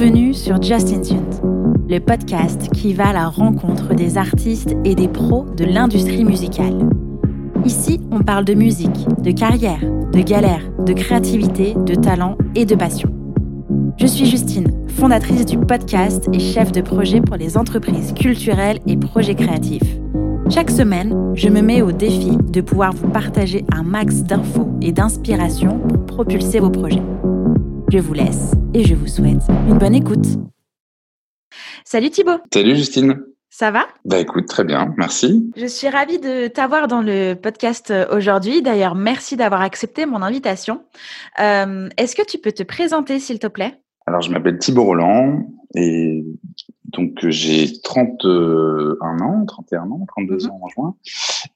Bienvenue sur Justin Tunes, le podcast qui va à la rencontre des artistes et des pros de l'industrie musicale. Ici, on parle de musique, de carrière, de galère, de créativité, de talent et de passion. Je suis Justine, fondatrice du podcast et chef de projet pour les entreprises culturelles et projets créatifs. Chaque semaine, je me mets au défi de pouvoir vous partager un max d'infos et d'inspiration pour propulser vos projets. Je vous laisse et je vous souhaite une bonne écoute. Salut Thibaut. Salut Justine. Ça va? Bah écoute, très bien, merci. Je suis ravie de t'avoir dans le podcast euh, aujourd'hui. D'ailleurs, merci d'avoir accepté mon invitation. Euh, Est-ce que tu peux te présenter, s'il te plaît? Alors, je m'appelle Thibaut Roland et donc j'ai 31 ans, 31 ans, 32 mmh. ans en juin,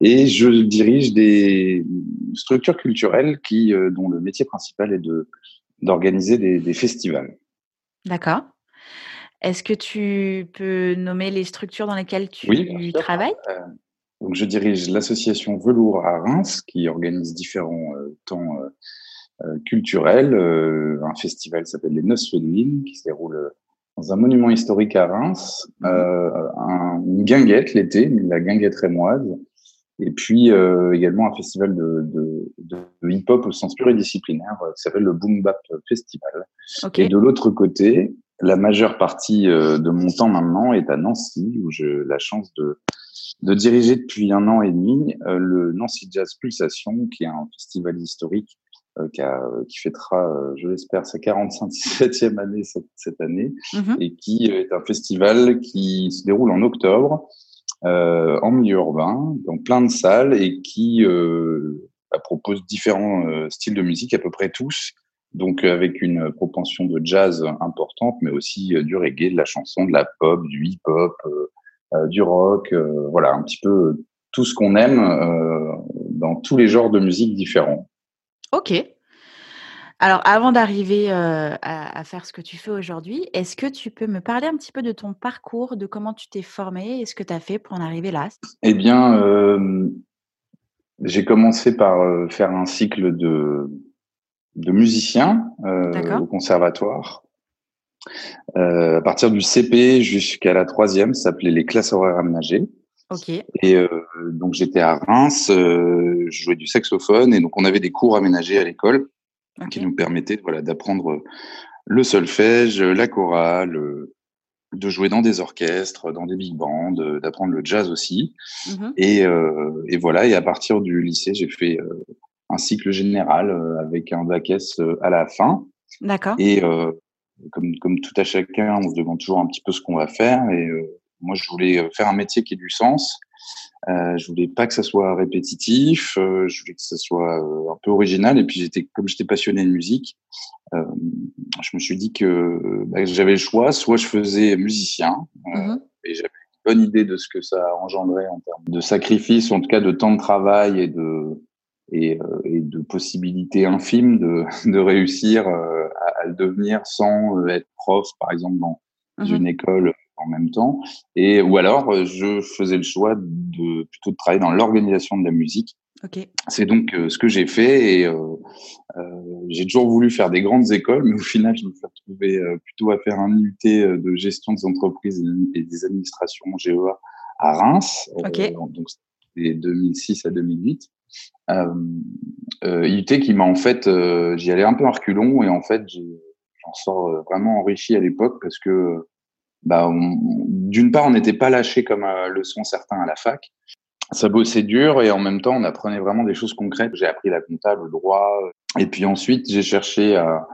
et je dirige des structures culturelles qui, euh, dont le métier principal est de d'organiser des, des festivals. D'accord. Est-ce que tu peux nommer les structures dans lesquelles tu oui, travailles? Euh, donc Je dirige l'association Velours à Reims qui organise différents euh, temps euh, euh culturels. Un festival s'appelle les Noces Féminines qui se déroule dans un monument historique à Reims. Mmh. Un, une guinguette l'été, la guinguette rémoise. Et puis également un festival de, de, de hip-hop au sens pluridisciplinaire qui s'appelle le Boom Bap Festival. Okay. Et de l'autre côté, la majeure partie euh, de mon temps maintenant est à Nancy, où j'ai la chance de, de diriger depuis un an et demi euh, le Nancy Jazz Pulsation, qui est un festival historique euh, qui, a, qui fêtera, je l'espère, sa 47e année cette, cette année, mm -hmm. et qui est un festival qui se déroule en octobre euh, en milieu urbain, dans plein de salles, et qui euh, propose différents styles de musique, à peu près tous, donc avec une propension de jazz importante, mais aussi du reggae, de la chanson, de la pop, du hip-hop, euh, du rock, euh, voilà, un petit peu tout ce qu'on aime euh, dans tous les genres de musique différents. Ok. Alors, avant d'arriver euh, à, à, faire ce que tu fais aujourd'hui, est-ce que tu peux me parler un petit peu de ton parcours, de comment tu t'es formé et ce que tu as fait pour en arriver là? Eh bien, euh, j'ai commencé par faire un cycle de de musicien euh, au conservatoire. Euh, à partir du CP jusqu'à la troisième, ça s'appelait les classes horaires aménagées. Okay. Et euh, donc j'étais à Reims, euh, je jouais du saxophone et donc on avait des cours aménagés à l'école okay. qui nous permettaient voilà d'apprendre le solfège, la chorale, de jouer dans des orchestres, dans des big bands, d'apprendre le jazz aussi. Mm -hmm. et, euh, et, voilà. Et à partir du lycée, j'ai fait euh, un cycle général euh, avec un bac S euh, à la fin. D'accord. Et euh, comme, comme tout à chacun, on se demande toujours un petit peu ce qu'on va faire. Et moi, je voulais faire un métier qui ait du sens. Euh, je voulais pas que ça soit répétitif. Euh, je voulais que ça soit euh, un peu original. Et puis j'étais, comme j'étais passionné de musique, je me suis dit que bah, j'avais le choix. Soit je faisais musicien mm -hmm. et j'avais une bonne idée de ce que ça engendrait en termes de sacrifice, en tout cas de temps de travail et de et, et de possibilités infimes de, de réussir à, à, le devenir sans être prof, par exemple dans mm -hmm. une école en même temps. Et, ou alors, je faisais le choix de plutôt de travailler dans l'organisation de la musique. Okay. C'est donc euh, ce que j'ai fait et euh, euh, j'ai toujours voulu faire des grandes écoles, mais au final, je me suis retrouvé plutôt à faire un IUT de gestion des entreprises et des administrations GEA à Reims. Okay. donc, c'était 2006 à 2008. IUT qui m'a en fait, j'y allais un peu en reculons et en fait, j'en sors vraiment enrichi à l'époque parce que bah, d'une part, on n'était pas lâché comme euh, le sont certains à la fac. Ça bossait dur et en même temps, on apprenait vraiment des choses concrètes. J'ai appris la compta, le droit. Et puis ensuite, j'ai cherché à,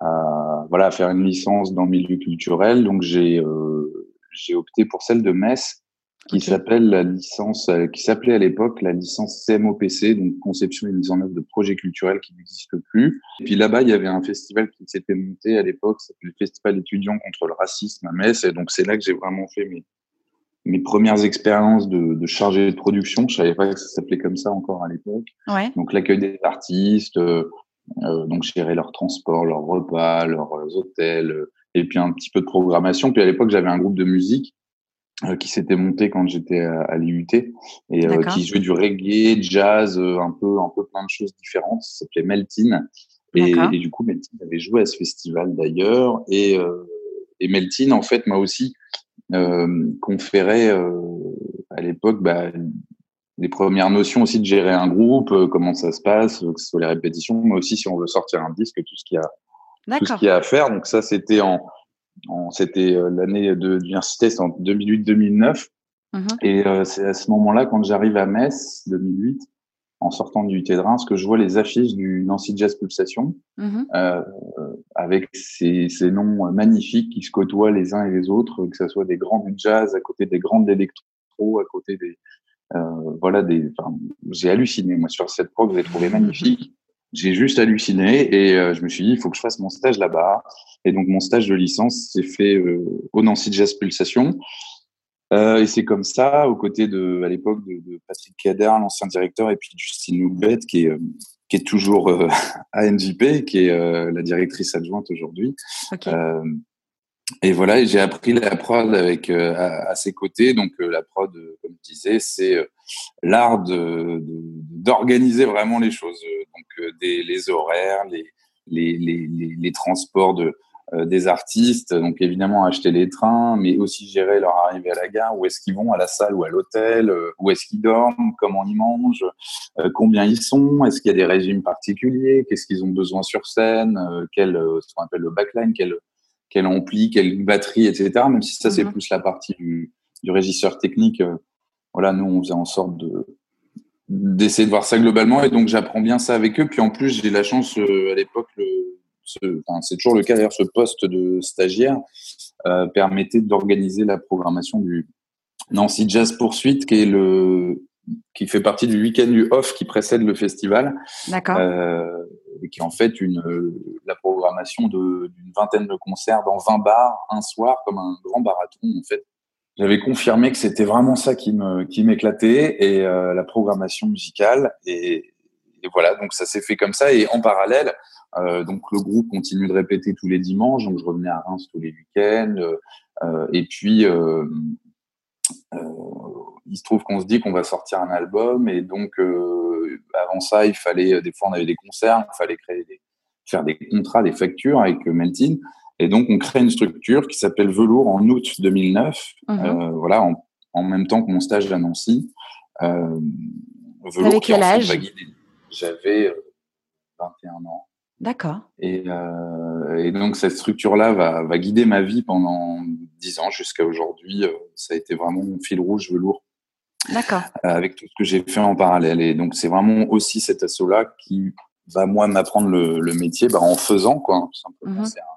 à, voilà, à faire une licence dans le milieu culturel. Donc, j'ai euh, j'ai opté pour celle de Metz qui okay. s'appelle la licence, euh, qui s'appelait à l'époque la licence CMOPC, donc conception et mise en œuvre de projets culturels qui n'existent plus. Et puis là-bas, il y avait un festival qui s'était monté à l'époque, c'était le Festival étudiant contre le racisme à Metz, et donc c'est là que j'ai vraiment fait mes, mes premières expériences de, de chargé de production. Je savais pas que ça s'appelait comme ça encore à l'époque. Ouais. Donc l'accueil des artistes, euh, euh, donc gérer leur transport, leurs repas, leurs hôtels, et puis un petit peu de programmation. Puis à l'époque, j'avais un groupe de musique euh, qui s'était monté quand j'étais à, à l'IUT et euh, qui jouait du reggae, jazz, euh, un peu un peu plein de choses différentes. Ça s'appelait Meltin et, et, du coup Meltin avait joué à ce festival d'ailleurs. Et et Meltine, en fait, m'a aussi conféré à l'époque bah, les premières notions aussi de gérer un groupe, comment ça se passe, que ce soit les répétitions, mais aussi si on veut sortir un disque, tout ce qu'il y a, tout ce qu'il y a à faire. Donc ça, c'était en c'était l'année de l'université, c'est en 2008-2009. Mmh et c'est à ce moment-là, quand j'arrive à Metz, 2008, en sortant du thé de Reims, que je vois les affiches du Nancy Jazz Pulsation, mmh euh, avec ces, ces, noms magnifiques qui se côtoient les uns et les autres, que ce soit des grands du jazz à côté des grands d'électro, à côté des euh, voilà des. j'ai halluciné moi sur cette prog, vous avez trouvé magnifique. J'ai juste halluciné et euh, je me suis dit il faut que je fasse mon stage là-bas. Et donc mon stage de licence s'est fait euh, au Nancy Jazz Pulsation. Euh, et c'est comme ça, aux côtés de, à l'époque, de, de, Patrick Kader, l'ancien directeur, et puis Justine Noubet, qui est, qui est toujours à NJP, qui est la directrice adjointe aujourd'hui. Okay. Euh, et voilà, j'ai appris la prod avec à, à, ses côtés. Donc la prod, comme je disais, c'est l'art de, d'organiser vraiment les choses. Donc des, les horaires, les, les, les, les transports de euh, des artistes, donc évidemment acheter les trains, mais aussi gérer leur arrivée à la gare, où est-ce qu'ils vont, à la salle ou à l'hôtel, euh, où est-ce qu'ils dorment, comment ils mangent, euh, combien ils sont, est-ce qu'il y a des régimes particuliers, qu'est-ce qu'ils ont besoin sur scène, quel, ce qu'on appelle le backline, quel ampli, quelle batterie, etc. Même si ça, c'est mhm. plus la partie du, du régisseur technique. voilà, nous, on faisait en sorte de, d'essayer de voir ça globalement et donc j'apprends bien ça avec eux puis en plus j'ai la chance à l'époque c'est toujours le cas d'ailleurs, ce poste de stagiaire euh, permettait d'organiser la programmation du Nancy Jazz Poursuite, qui est le qui fait partie du week-end du off qui précède le festival. D'accord. Euh, et qui est en fait une la d'une vingtaine de concerts dans 20 bars un soir comme un grand marathon en fait. J'avais confirmé que c'était vraiment ça qui me qui m'éclatait et euh, la programmation musicale et, voilà donc ça s'est fait comme ça et en parallèle euh, donc le groupe continue de répéter tous les dimanches, donc je revenais à Reims tous les week-ends. Euh, et puis il se trouve qu'on se dit qu'on va sortir un album et donc avant ça il fallait des fois on avait des concerts, il fallait créer des, faire des contrats, des factures avec Meltin. Et donc, on crée une structure qui s'appelle Velours en août 2009, mmh. voilà, en, en, même temps que mon stage à Nancy. Euh, Velours quel âge? J'avais 21 ans. D'accord. Et, euh, et, donc cette structure-là va, va, guider ma vie pendant dix ans jusqu'à aujourd'hui. Euh, ça a été vraiment mon fil rouge velours. D'accord. Euh, avec tout ce que j'ai fait en parallèle. Et donc c'est vraiment aussi cet assaut-là qui va moi m'apprendre le, le, métier bah, en faisant quoi. Simplement. Mm-hmm. Un,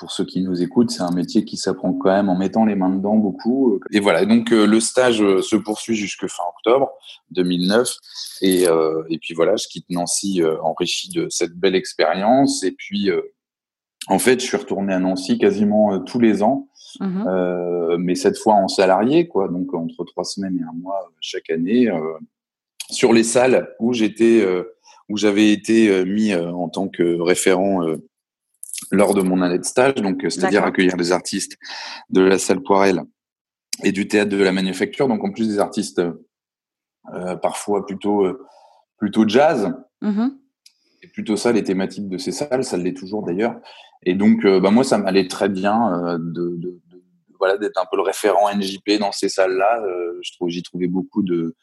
pour ceux qui nous écoutent, c'est un métier qui s'apprend quand même en mettant les mains dedans beaucoup. Et voilà, donc euh, le stage euh, se poursuit jusque fin octobre 2009. Et, euh, et puis voilà, je quitte Nancy enrichi de cette belle expérience. Et puis, en fait, je suis retourné à Nancy quasiment tous les ans, mmh mais cette fois en salarié, quoi. Donc entre trois semaines et un mois chaque année, sur les salles où j'étais, où j'avais été mis en tant que référent lors de mon année de stage, donc euh, c'est-à-dire accueillir des artistes de la salle Poirel et du théâtre de la manufacture, donc en plus des artistes euh, parfois plutôt euh, plutôt jazz. Mmh et plutôt ça les thématiques de ces salles, ça l'est toujours d'ailleurs. Et donc euh, bah moi ça m'allait très bien euh, de, de, de, voilà d'être un peu le référent NJP dans ces salles-là. je trouve j'y trouvais beaucoup de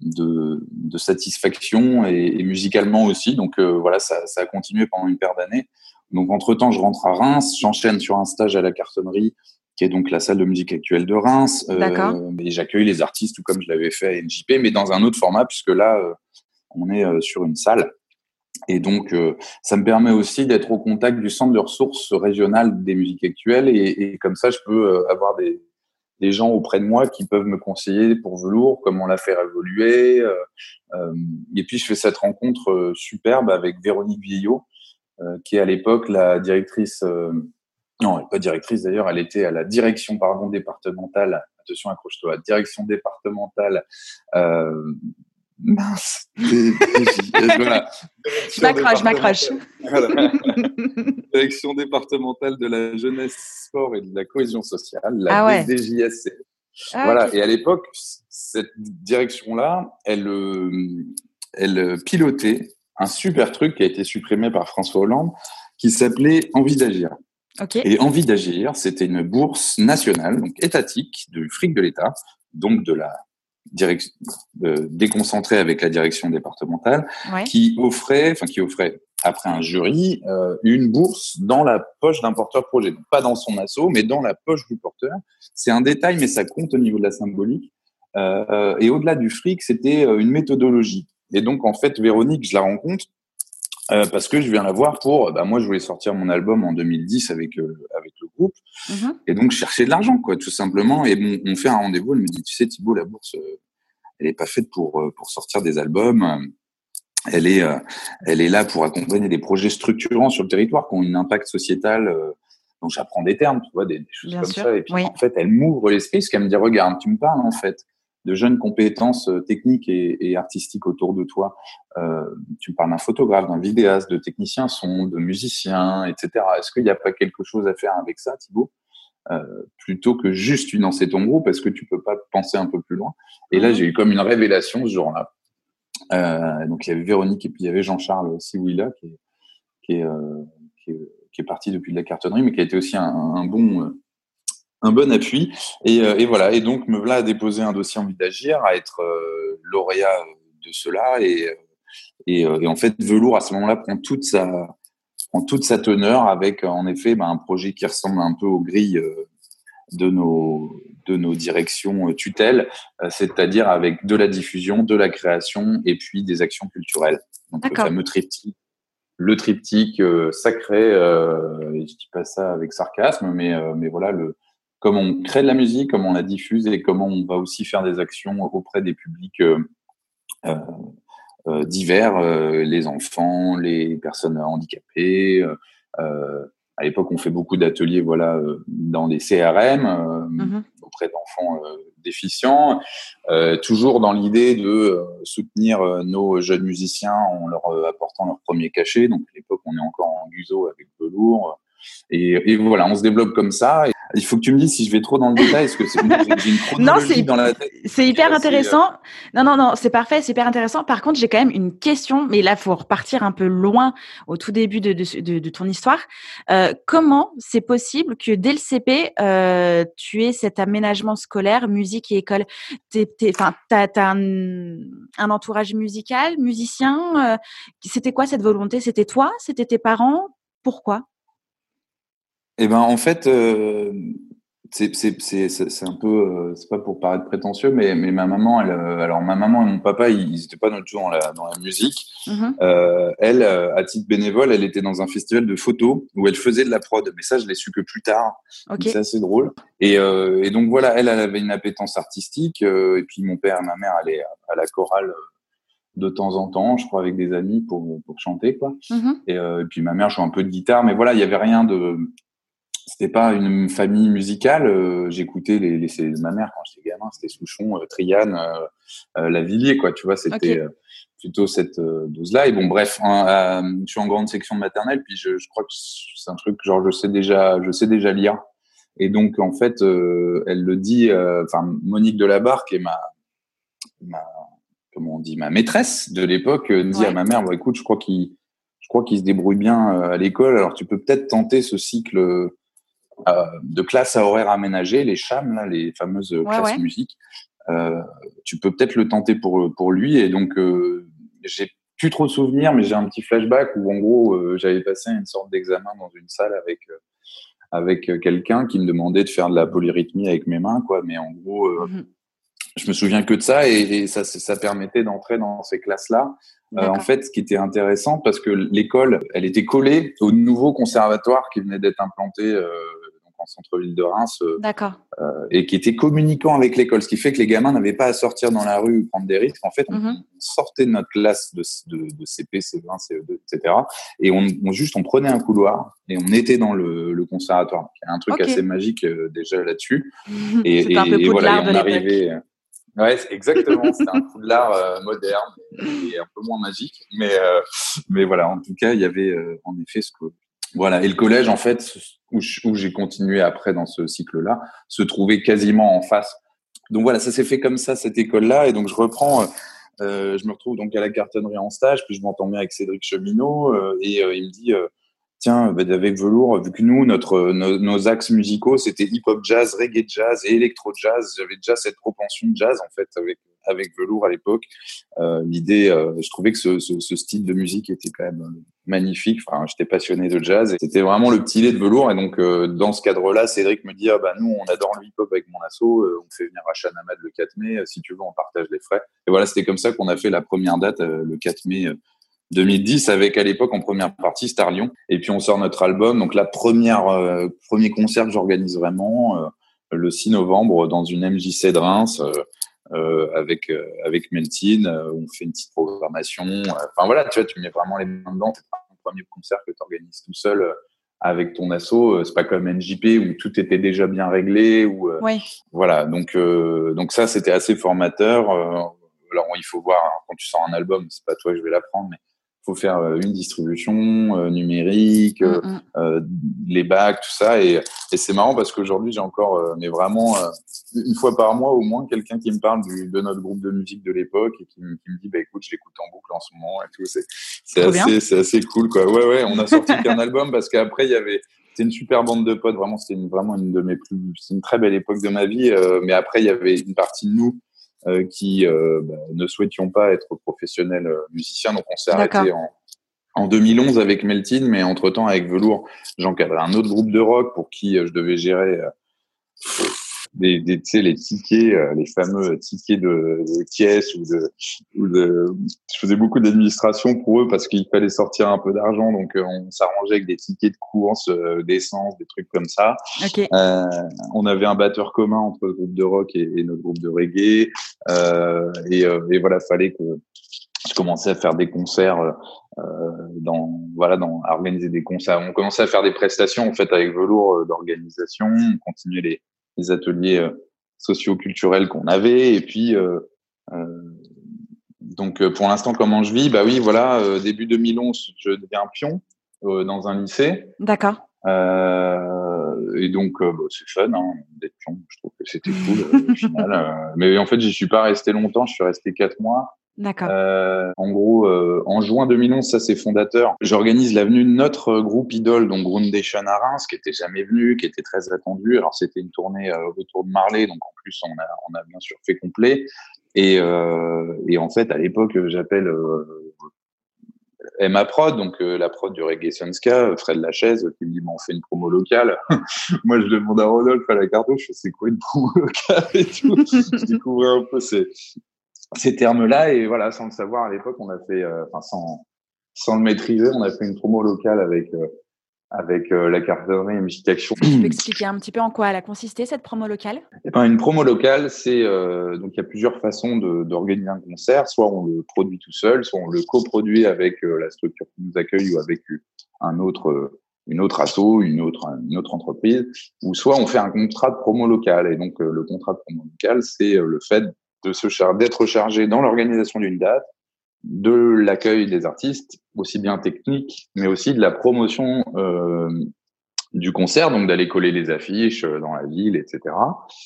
de, de satisfaction et, et, musicalement aussi. Donc voilà, ça, ça a continué pendant une paire d'années. Donc, entre-temps, je rentre à Reims, j'enchaîne sur un stage à la cartonnerie, qui est donc la salle de musique actuelle de Reims. Euh, et j'accueille les artistes, tout comme je l'avais fait à NJP, mais dans un autre format, puisque là, euh, on est euh, sur une salle. Et donc, euh, ça me permet aussi d'être au contact du centre de ressources régional des musiques actuelles. Et, et comme ça, je peux avoir des, des, gens auprès de moi qui peuvent me conseiller pour Velours, comment la faire évoluer. et puis, je fais cette rencontre superbe avec Véronique Vieillot, euh, qui est à l'époque la directrice, euh, non, pas directrice d'ailleurs, elle était à la direction pardon départementale. Attention, accroche-toi, direction départementale. Euh, mince. voilà. Je m'accroche, je m'accroche. Direction départementale de la jeunesse, sport et de la cohésion sociale, la ah DJSC. Ah, voilà. Et à l'époque, cette direction-là, elle, elle pilotait un super truc qui a été supprimé par François Hollande qui s'appelait Envie d'agir. Et Envie d'agir, c'était une bourse nationale, donc étatique, du fric de l'État, donc de la direction déconcentrée avec la direction départementale, qui offrait, enfin qui offrait après un jury, euh, une bourse dans la poche d'un porteur-projet, pas dans son assaut, mais dans la poche du porteur. C'est un détail, mais ça compte au niveau de la symbolique. Euh, euh et au-delà du fric, c'était une méthodologie. Et donc, en fait, Véronique, je la rencontre euh, parce que je viens la voir pour, bah, moi, je voulais sortir mon album en 2010 avec euh, avec le groupe, mm-hmm. et donc chercher de l'argent, quoi, tout simplement. Et bon, on fait un rendez-vous. Elle me dit, tu sais, Thibault, la bourse, euh, elle est pas faite pour pour sortir des albums. Elle est elle est là pour accompagner des projets structurants sur le territoire qui ont un impact sociétal. donc j'apprends des termes, tu vois, des, choses comme ça. Et puis en fait, elle m'ouvre l'esprit, ce qu'elle me dit, regarde, tu me parles en fait de jeunes compétences euh, techniques et, artistiques autour de toi. Euh, tu parles d'un photographe, d'un vidéaste, de technicien son, de musicien, etc. Est-ce qu'il n'y a pas quelque chose à faire avec ça, Thibaut? Euh, plutôt que juste financer ton groupe, est-ce que tu peux pas penser un peu plus loin? Et là, mhm. j'ai eu comme une révélation ce jour-là. Euh, donc, il y avait Véronique et puis il y avait Jean-Charles Siwila qui est, qui, est, euh, qui, est, qui est parti depuis de la cartonnerie, mais qui a été aussi un, un bon un bon appui. Et, euh, et, voilà. Et donc, me voilà à déposer un dossier envie d'agir, à être euh, lauréat de cela. Et, euh, et, et, en fait, Velours, à ce moment-là, prend toute sa, prend toute sa teneur avec, en effet, ben, un projet qui ressemble un peu aux grilles de nos, de nos directions tutelles, c'est-à-dire avec de la diffusion, de la création et puis des actions culturelles. Donc, le fameux triptyque le triptyque sacré, euh, je dis pas ça avec sarcasme, mais, mais voilà, le, comment on crée de la musique, comment on la diffuse et comment on va aussi faire des actions auprès des publics euh, euh, euh divers, euh, les enfants, les personnes handicapées. à l'époque, on fait beaucoup d'ateliers, voilà, dans des CRM mm-hmm. auprès d'enfants déficients, toujours dans l'idée de soutenir nos jeunes musiciens en leur apportant leur premier cachet. Donc, à l'époque, on est encore en guzo avec velours. Et, et, voilà, on se développe comme ça. Il faut que tu me dises si je vais trop dans le détail, est-ce que c'est une chronologie dans la tête. C'est hyper intéressant. Euh, non, non, non, c'est parfait, c'est hyper intéressant. Par contre, j'ai quand même une question, mais là, faut repartir un peu loin au tout début de, de, de, ton histoire. Euh, comment c'est possible que dès le CP, euh, tu aies cet aménagement scolaire, musique et école? As un, un, entourage musical, musicien. C'était quoi cette volonté? C'était toi? C'était tes parents? Pourquoi? Eh ben, en fait, euh, c'est un peu, euh, c'est pas pour paraître prétentieux, mais, mais ma maman, elle, euh, alors ma maman et mon papa, ils n'étaient pas tout dans la, dans la musique. Mm-hmm. euh, elle, à titre bénévole, elle était dans un festival de photos où elle faisait de la prod. Mais ça, je l'ai su que plus tard. Okay. C'est assez drôle. Et, euh, et, donc voilà, elle, elle avait une appétence artistique. et puis mon père et ma mère allaient à, la chorale de temps en temps, je crois, avec des amis pour, pour chanter, quoi. Mm-hmm. Et, et, puis ma mère joue un peu de guitare, mais voilà, il y avait rien de c'était pas une famille musicale. Euh, j'écoutais les, les ma mère quand j'étais gamin, c'était Souchon, euh, Triane, euh, euh, Lavillier, quoi. Tu vois, c'était plutôt cette dose-là. Et bon, bref, hein, je suis en grande section de maternelle, puis je, je crois que c'est un truc genre je sais déjà, je sais déjà lire. Et donc en fait, elle le dit. Enfin, Monique Delabarre, qui est ma, ma, comment on dit, ma maîtresse de l'époque, dit à ma mère, bon, écoute, je crois qu'il je crois qu'il se débrouille bien à l'école. Alors tu peux peut-être tenter ce cycle euh, de classes à horaire aménagé, les CHAM, là, les fameuses classes musique. Euh, tu peux peut-être le tenter pour, pour lui. Et donc, euh, j'ai plus trop de souvenirs, mais j'ai un petit flashback où, en gros, j'avais passé une sorte d'examen dans une salle avec avec quelqu'un qui me demandait de faire de la polyrythmie avec mes mains, quoi. Mais en gros, mmh je me souviens que de ça et, et ça, ça permettait d'entrer dans ces classes-là. Euh, en fait, ce qui était intéressant, parce que l'école, elle était collée au nouveau conservatoire qui venait d'être implanté euh, en centre-ville de Reims, euh, euh, et qui était communicant avec l'école, ce qui fait que les gamins n'avaient pas à sortir dans la rue ou prendre des risques. En fait, on, mhm. sortait de notre classe de, de, de, CP, C20, CE2, etc. Et on, on, juste, on prenait un couloir et on était dans le, le conservatoire. Il y a un truc assez magique euh, déjà là-dessus. et, et, un peu et voilà, on arrivait. Ouais, exactement. C'était un coup de l'art euh, moderne et un peu moins magique, mais mais voilà. En tout cas, il y avait en effet ce que voilà. Et le collège, en fait, où j'ai continué après dans ce cycle-là, se trouvait quasiment en face. Donc voilà, ça s'est fait comme ça cette école-là, et donc je reprends. Euh, je me retrouve donc à la cartonnerie en stage, puis je m'entends bien avec Cédric Cheminot, euh, et euh, il me dit, euh, tiens, bah, avec Velours, vu que nous, notre, nos, axes musicaux, c'était hip-hop jazz, reggae jazz et électro-jazz. J'avais déjà cette propension de jazz, en fait, avec, avec Velours à l'époque. Euh, L'idée, euh, je trouvais que ce, style de musique était quand même magnifique. Enfin, j'étais passionné de jazz. C'était vraiment le petit lait de Velours. Et donc, euh, dans ce cadre-là, Cédric me dit, ah, bah, nous, on adore le hip-hop avec mon asso. Euh, on fait venir à Chanamad le 4 mai. Si tu veux, on partage les frais. Et voilà, c'était comme ça qu'on a fait la première date, le 4 mai 2010 avec à l'époque en première partie Star Lyon et puis on sort notre album donc la première euh, premier concert que j'organise vraiment euh, le 6 novembre dans une MJC de Reims euh, avec avec Meltine on fait une petite programmation enfin voilà tu vois tu mets vraiment les mains dedans premier concert que tu organises tout seul avec ton asso c'est pas comme NJP où tout était déjà bien réglé ou voilà. Donc donc ça c'était assez formateur. Alors il faut voir quand tu sors un album c'est pas toi que je vais l'apprendre mais faut faire euh, une distribution euh, numérique, mm, mm. Euh, les bacs, tout ça. Et, et c'est marrant parce qu'aujourd'hui, j'ai encore, mais vraiment, une fois par mois au moins, quelqu'un qui me parle du, de notre groupe de musique de l'époque et qui, qui, me dit, bah écoute, je l'écoute en boucle en ce moment et tout. C'est, assez, assez cool, quoi. Ouais, ouais. On a sorti qu'un album parce qu'après, il y avait, c'était une super bande de potes. Vraiment, c'était une, vraiment une de mes plus, c'est une très belle époque de ma vie. mais après, il y avait une partie de nous euh, qui euh, bah, ne souhaitions pas être professionnels euh, musiciens. Donc on s'est arrêté en, en 2011 avec Meltin, mais entre-temps avec Velours, j'encadrais un autre groupe de rock pour qui je devais gérer des, des tu sais, les tickets, euh, les fameux tickets de, de caisse ou de, ou de, je faisais beaucoup d'administration pour eux parce qu'il fallait sortir un peu d'argent, donc euh, on s'arrangeait avec des tickets de course, euh, d'essence, des trucs comme ça. Okay. Euh, on avait un batteur commun entre le groupe de rock et, et notre groupe de reggae, et, et voilà, fallait que je commençais à faire des concerts euh, dans voilà dans à organiser des concerts on commençait à faire des prestations en fait avec velours d'organisation on continuait les les ateliers euh, socio-culturels qu'on avait. Et puis, euh, euh, donc pour l'instant, comment je vis? Bah oui, voilà, début 2011, je deviens pion dans un lycée. D'accord. Euh, et donc, bah, c'est fun hein, d'être pion. Je trouve que c'était cool au final. mais en fait, j'y suis pas resté longtemps. Je suis resté quatre mois. D'accord. Euh, en gros, euh, en juin 2011, ça c'est fondateur. J'organise l'avenue de notre groupe idole, donc Groundation à Reims, qui était jamais venu, qui était très attendu. Alors c'était une tournée euh, autour de Marley, donc en plus on a, on a bien sûr fait complet. Et, euh, et en fait, à l'époque, j'appelle euh, Emma Prod, donc la prod du Reggae Sunska, Fred Lachaise, qui me dit bon, on fait une promo locale. Moi, je demande à Rodolphe à la cartouche, c'est quoi une promo locale et tout? je découvrais un peu ces, ces termes-là. Et voilà, sans le savoir, à l'époque, on a fait, euh, enfin, sans, sans le maîtriser, on a fait une promo locale avec, euh, avec euh, la cartonnerie et Musique Action. Tu peux expliquer un petit peu en quoi elle a consisté, cette promo locale? Eh ben, Une promo locale, c'est, donc il y a plusieurs façons d'organiser un concert. Soit on le produit tout seul, soit on le coproduit avec la structure qui nous accueille ou avec un autre une autre asso, une autre, une autre entreprise, ou soit on fait un contrat de promo local. Et donc, le contrat de promo local, c'est le fait de se char d'être chargé dans l'organisation d'une date, de l'accueil des artistes, aussi bien technique, mais aussi de la promotion euh, du concert, donc d'aller coller les affiches euh, dans la ville, etc.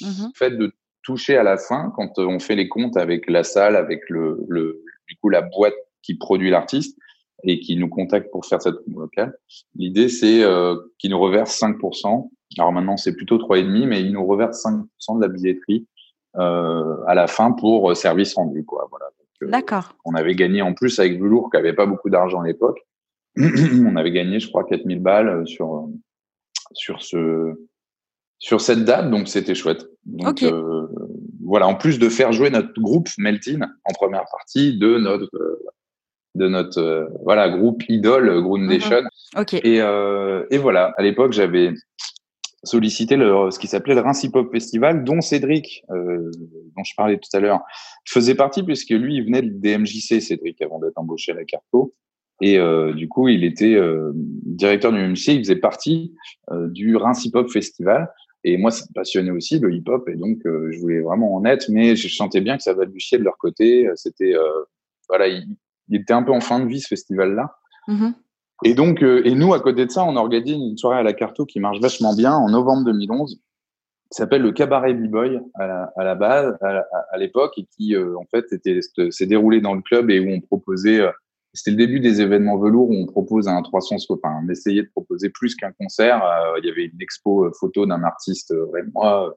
Mm -hmm. Fait de toucher à la fin, quand on fait les comptes avec la salle, avec le, le du coup la boîte qui produit l'artiste et qui nous contacte pour faire cette promo locale. L'idée c'est euh, qu'ils nous reverse 5%. Alors maintenant c'est plutôt 3,5, mais ils nous reversent 5% de la billetterie euh, à la fin pour euh, service rendu. Quoi. Voilà. Euh, D'accord. On avait gagné en plus avec Velours, qui avait pas beaucoup d'argent à l'époque. on avait gagné, je crois, 4000 balles sur, sur, ce, sur cette date, donc c'était chouette. Donc, okay. euh, voilà, en plus de faire jouer notre groupe Meltin en première partie de notre, de notre euh, voilà groupe idole Groundation. Mm -hmm. okay. et, euh, et voilà, à l'époque, j'avais sollicité le, ce qui s'appelait le Reims Hip Hop Festival, dont Cédric, euh, dont je parlais tout à l'heure, faisait partie puisque lui, il venait des MJC, Cédric, avant d'être embauché à la Carto. Et euh, du coup, il était euh, directeur du MJC, il faisait partie euh, du Reims Hip Hop Festival. Et moi, ça me passionnait aussi le hip-hop, et donc euh, je voulais vraiment en être, mais je sentais bien que ça balbutiait de leur côté. C'était, euh, voilà, il, était un peu en fin de vie ce festival-là. Mm -hmm. Et donc, euh, et nous, à côté de ça, on organise une soirée à la Carto qui marche vachement bien en novembre 2011, qui s'appelle le Cabaret B-Boy à la, base, à, l'époque, et qui, euh, en fait, s'est déroulé dans le club et où on proposait euh, C'était le début des événements velours où on propose un 300, enfin, on essayait de proposer plus qu'un concert. il y avait une expo photo d'un artiste, moi,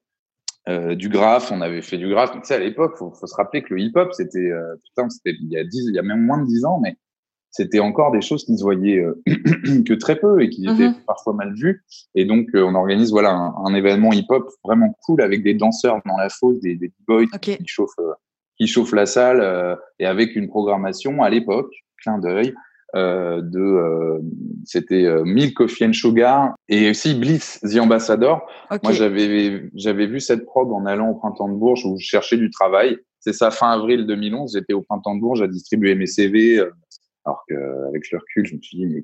euh, du graphe, on avait fait du graphe. Tu sais, à l'époque, faut, faut se rappeler que le hip-hop, c'était, euh, putain, c'était il y a il y a même moins de dix ans, mais c'était encore des choses qui se voyaient euh, que très peu et qui étaient mhm. parfois mal vues. Et donc, on organise voilà un, événement hip-hop vraiment cool avec des danseurs dans la fosse, des, des boys qui chauffent, qui chauffent la salle et avec une programmation à l'époque, clin d'œil, euh, de euh, c'était euh, Milk Coffee and Sugar et aussi Blitz The Ambassador. Moi j'avais j'avais vu cette prog en allant au printemps de Bourges où je cherchais du travail. C'est ça fin avril 2011, j'étais au printemps de Bourges à distribuer mes CV alors qu'avec le recul, je me suis dit, mais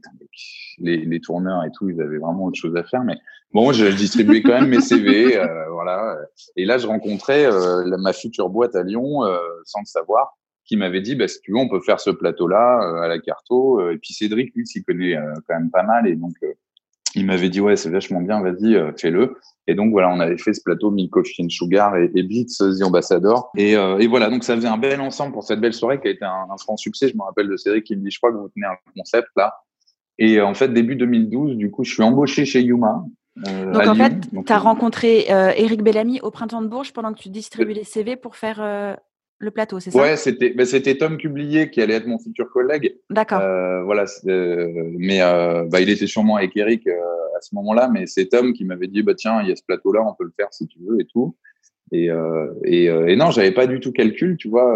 les, les, tourneurs et tout, ils avaient vraiment autre chose à faire. Mais bon, je, distribuais quand même mes CV, voilà. Et là, je rencontrais ma future boîte à Lyon, sans le savoir qui m'avait dit, bah, si tu veux, on peut faire ce plateau-là euh, à la Carto. Euh, et puis Cédric, lui, s'y connaît euh, quand même pas mal. Et donc, il m'avait dit, ouais, c'est vachement bien, vas-y, fais-le. Et donc, voilà, on avait fait ce plateau Milk Coffee and Sugar et, et Beats, The Ambassador. Et, et, voilà, donc ça faisait un bel ensemble pour cette belle soirée qui a été un, un franc succès. Je me rappelle de Cédric qui me dit, je crois que vous tenez un concept là. Et en fait, début 2012, du coup, je suis embauché chez Yuma. donc en fait, tu as rencontré Eric Bellamy au printemps de Bourges pendant que tu distribuais les CV pour faire le plateau, c'est ça? Ouais, c'était bah, c'était Tom Cublier qui allait être mon futur collègue. D'accord. Euh, voilà, euh, mais euh, bah, il était sûrement avec Eric à ce moment-là, mais c'est Tom qui m'avait dit bah tiens, il y a ce plateau-là, on peut le faire si tu veux et tout. Et et, et non, j'avais pas du tout calcul, tu vois,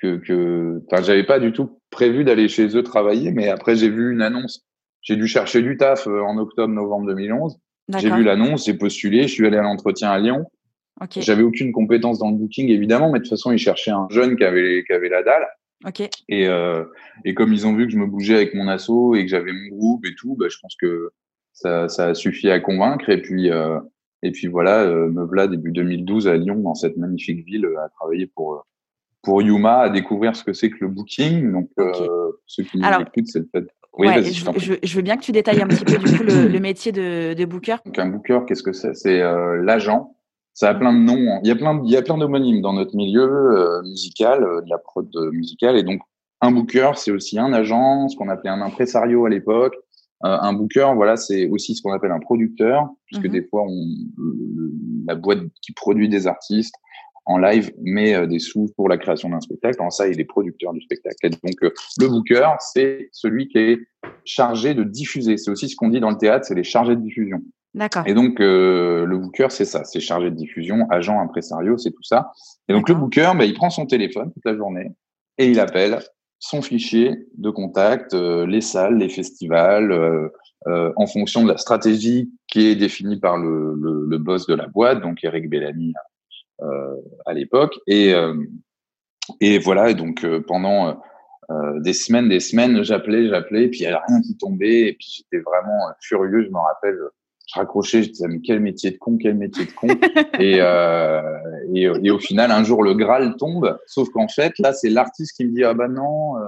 que que enfin j'avais pas du tout prévu d'aller chez eux travailler, mais après j'ai vu une annonce. J'ai dû chercher du taf en octobre-novembre 2011. J'ai vu l'annonce, j'ai postulé, je suis allé à l'entretien à Lyon. J'avais aucune compétence dans le booking, évidemment, mais de toute façon, ils cherchaient un jeune qui avait, qui avait la dalle. Et, euh, et comme ils ont vu que je me bougeais avec mon asso et que j'avais mon groupe et tout, bah, je pense que ça, ça a suffi à convaincre. Et puis, euh, et puis voilà, euh, me voilà début 2012 à Lyon, dans cette magnifique ville, à travailler pour pour Yuma, à découvrir ce que c'est que le booking. Donc, euh, ceux qui nous écoutent, c'est le fait. Oui, ouais, je, je, je, veux bien que tu détailles un petit peu du coup le, le métier de, de booker. Donc un booker, qu'est-ce que c'est? C'est euh, l'agent ça a plein de noms. Il y a plein, il y a plein d'homonymes dans notre milieu euh, musical, euh, de la prod euh, musicale. Et donc, un booker, c'est aussi un agent, ce qu'on appelait un impresario à l'époque. un booker, voilà, c'est aussi ce qu'on appelle un producteur, puisque mhm. des fois, on, la boîte qui produit des artistes en live met des sous pour la création d'un spectacle. En ça, il est producteur du spectacle. Et donc, le booker, c'est celui qui est chargé de diffuser. C'est aussi ce qu'on dit dans le théâtre, c'est les chargés de diffusion. D'accord. Et donc, euh, le booker, c'est ça, c'est chargé de diffusion, agent, impresario, c'est tout ça. Et donc, le booker, bah, il prend son téléphone toute la journée et il appelle son fichier de contact, euh, les salles, les festivals, euh, euh, en fonction de la stratégie qui est définie par le, le, le boss de la boîte, donc Eric Bellamy euh, à l'époque. Et, et voilà, et donc pendant des semaines, des semaines, j'appelais, j'appelais, puis il n'y avait rien qui tombait, et puis j'étais vraiment furieux, je me rappelle je raccrochais, je disais mais quel métier de con, quel métier de con. et, euh, et, et, au final, un jour le Graal tombe. Sauf qu'en fait, là, c'est l'artiste qui me dit ah bah non, euh,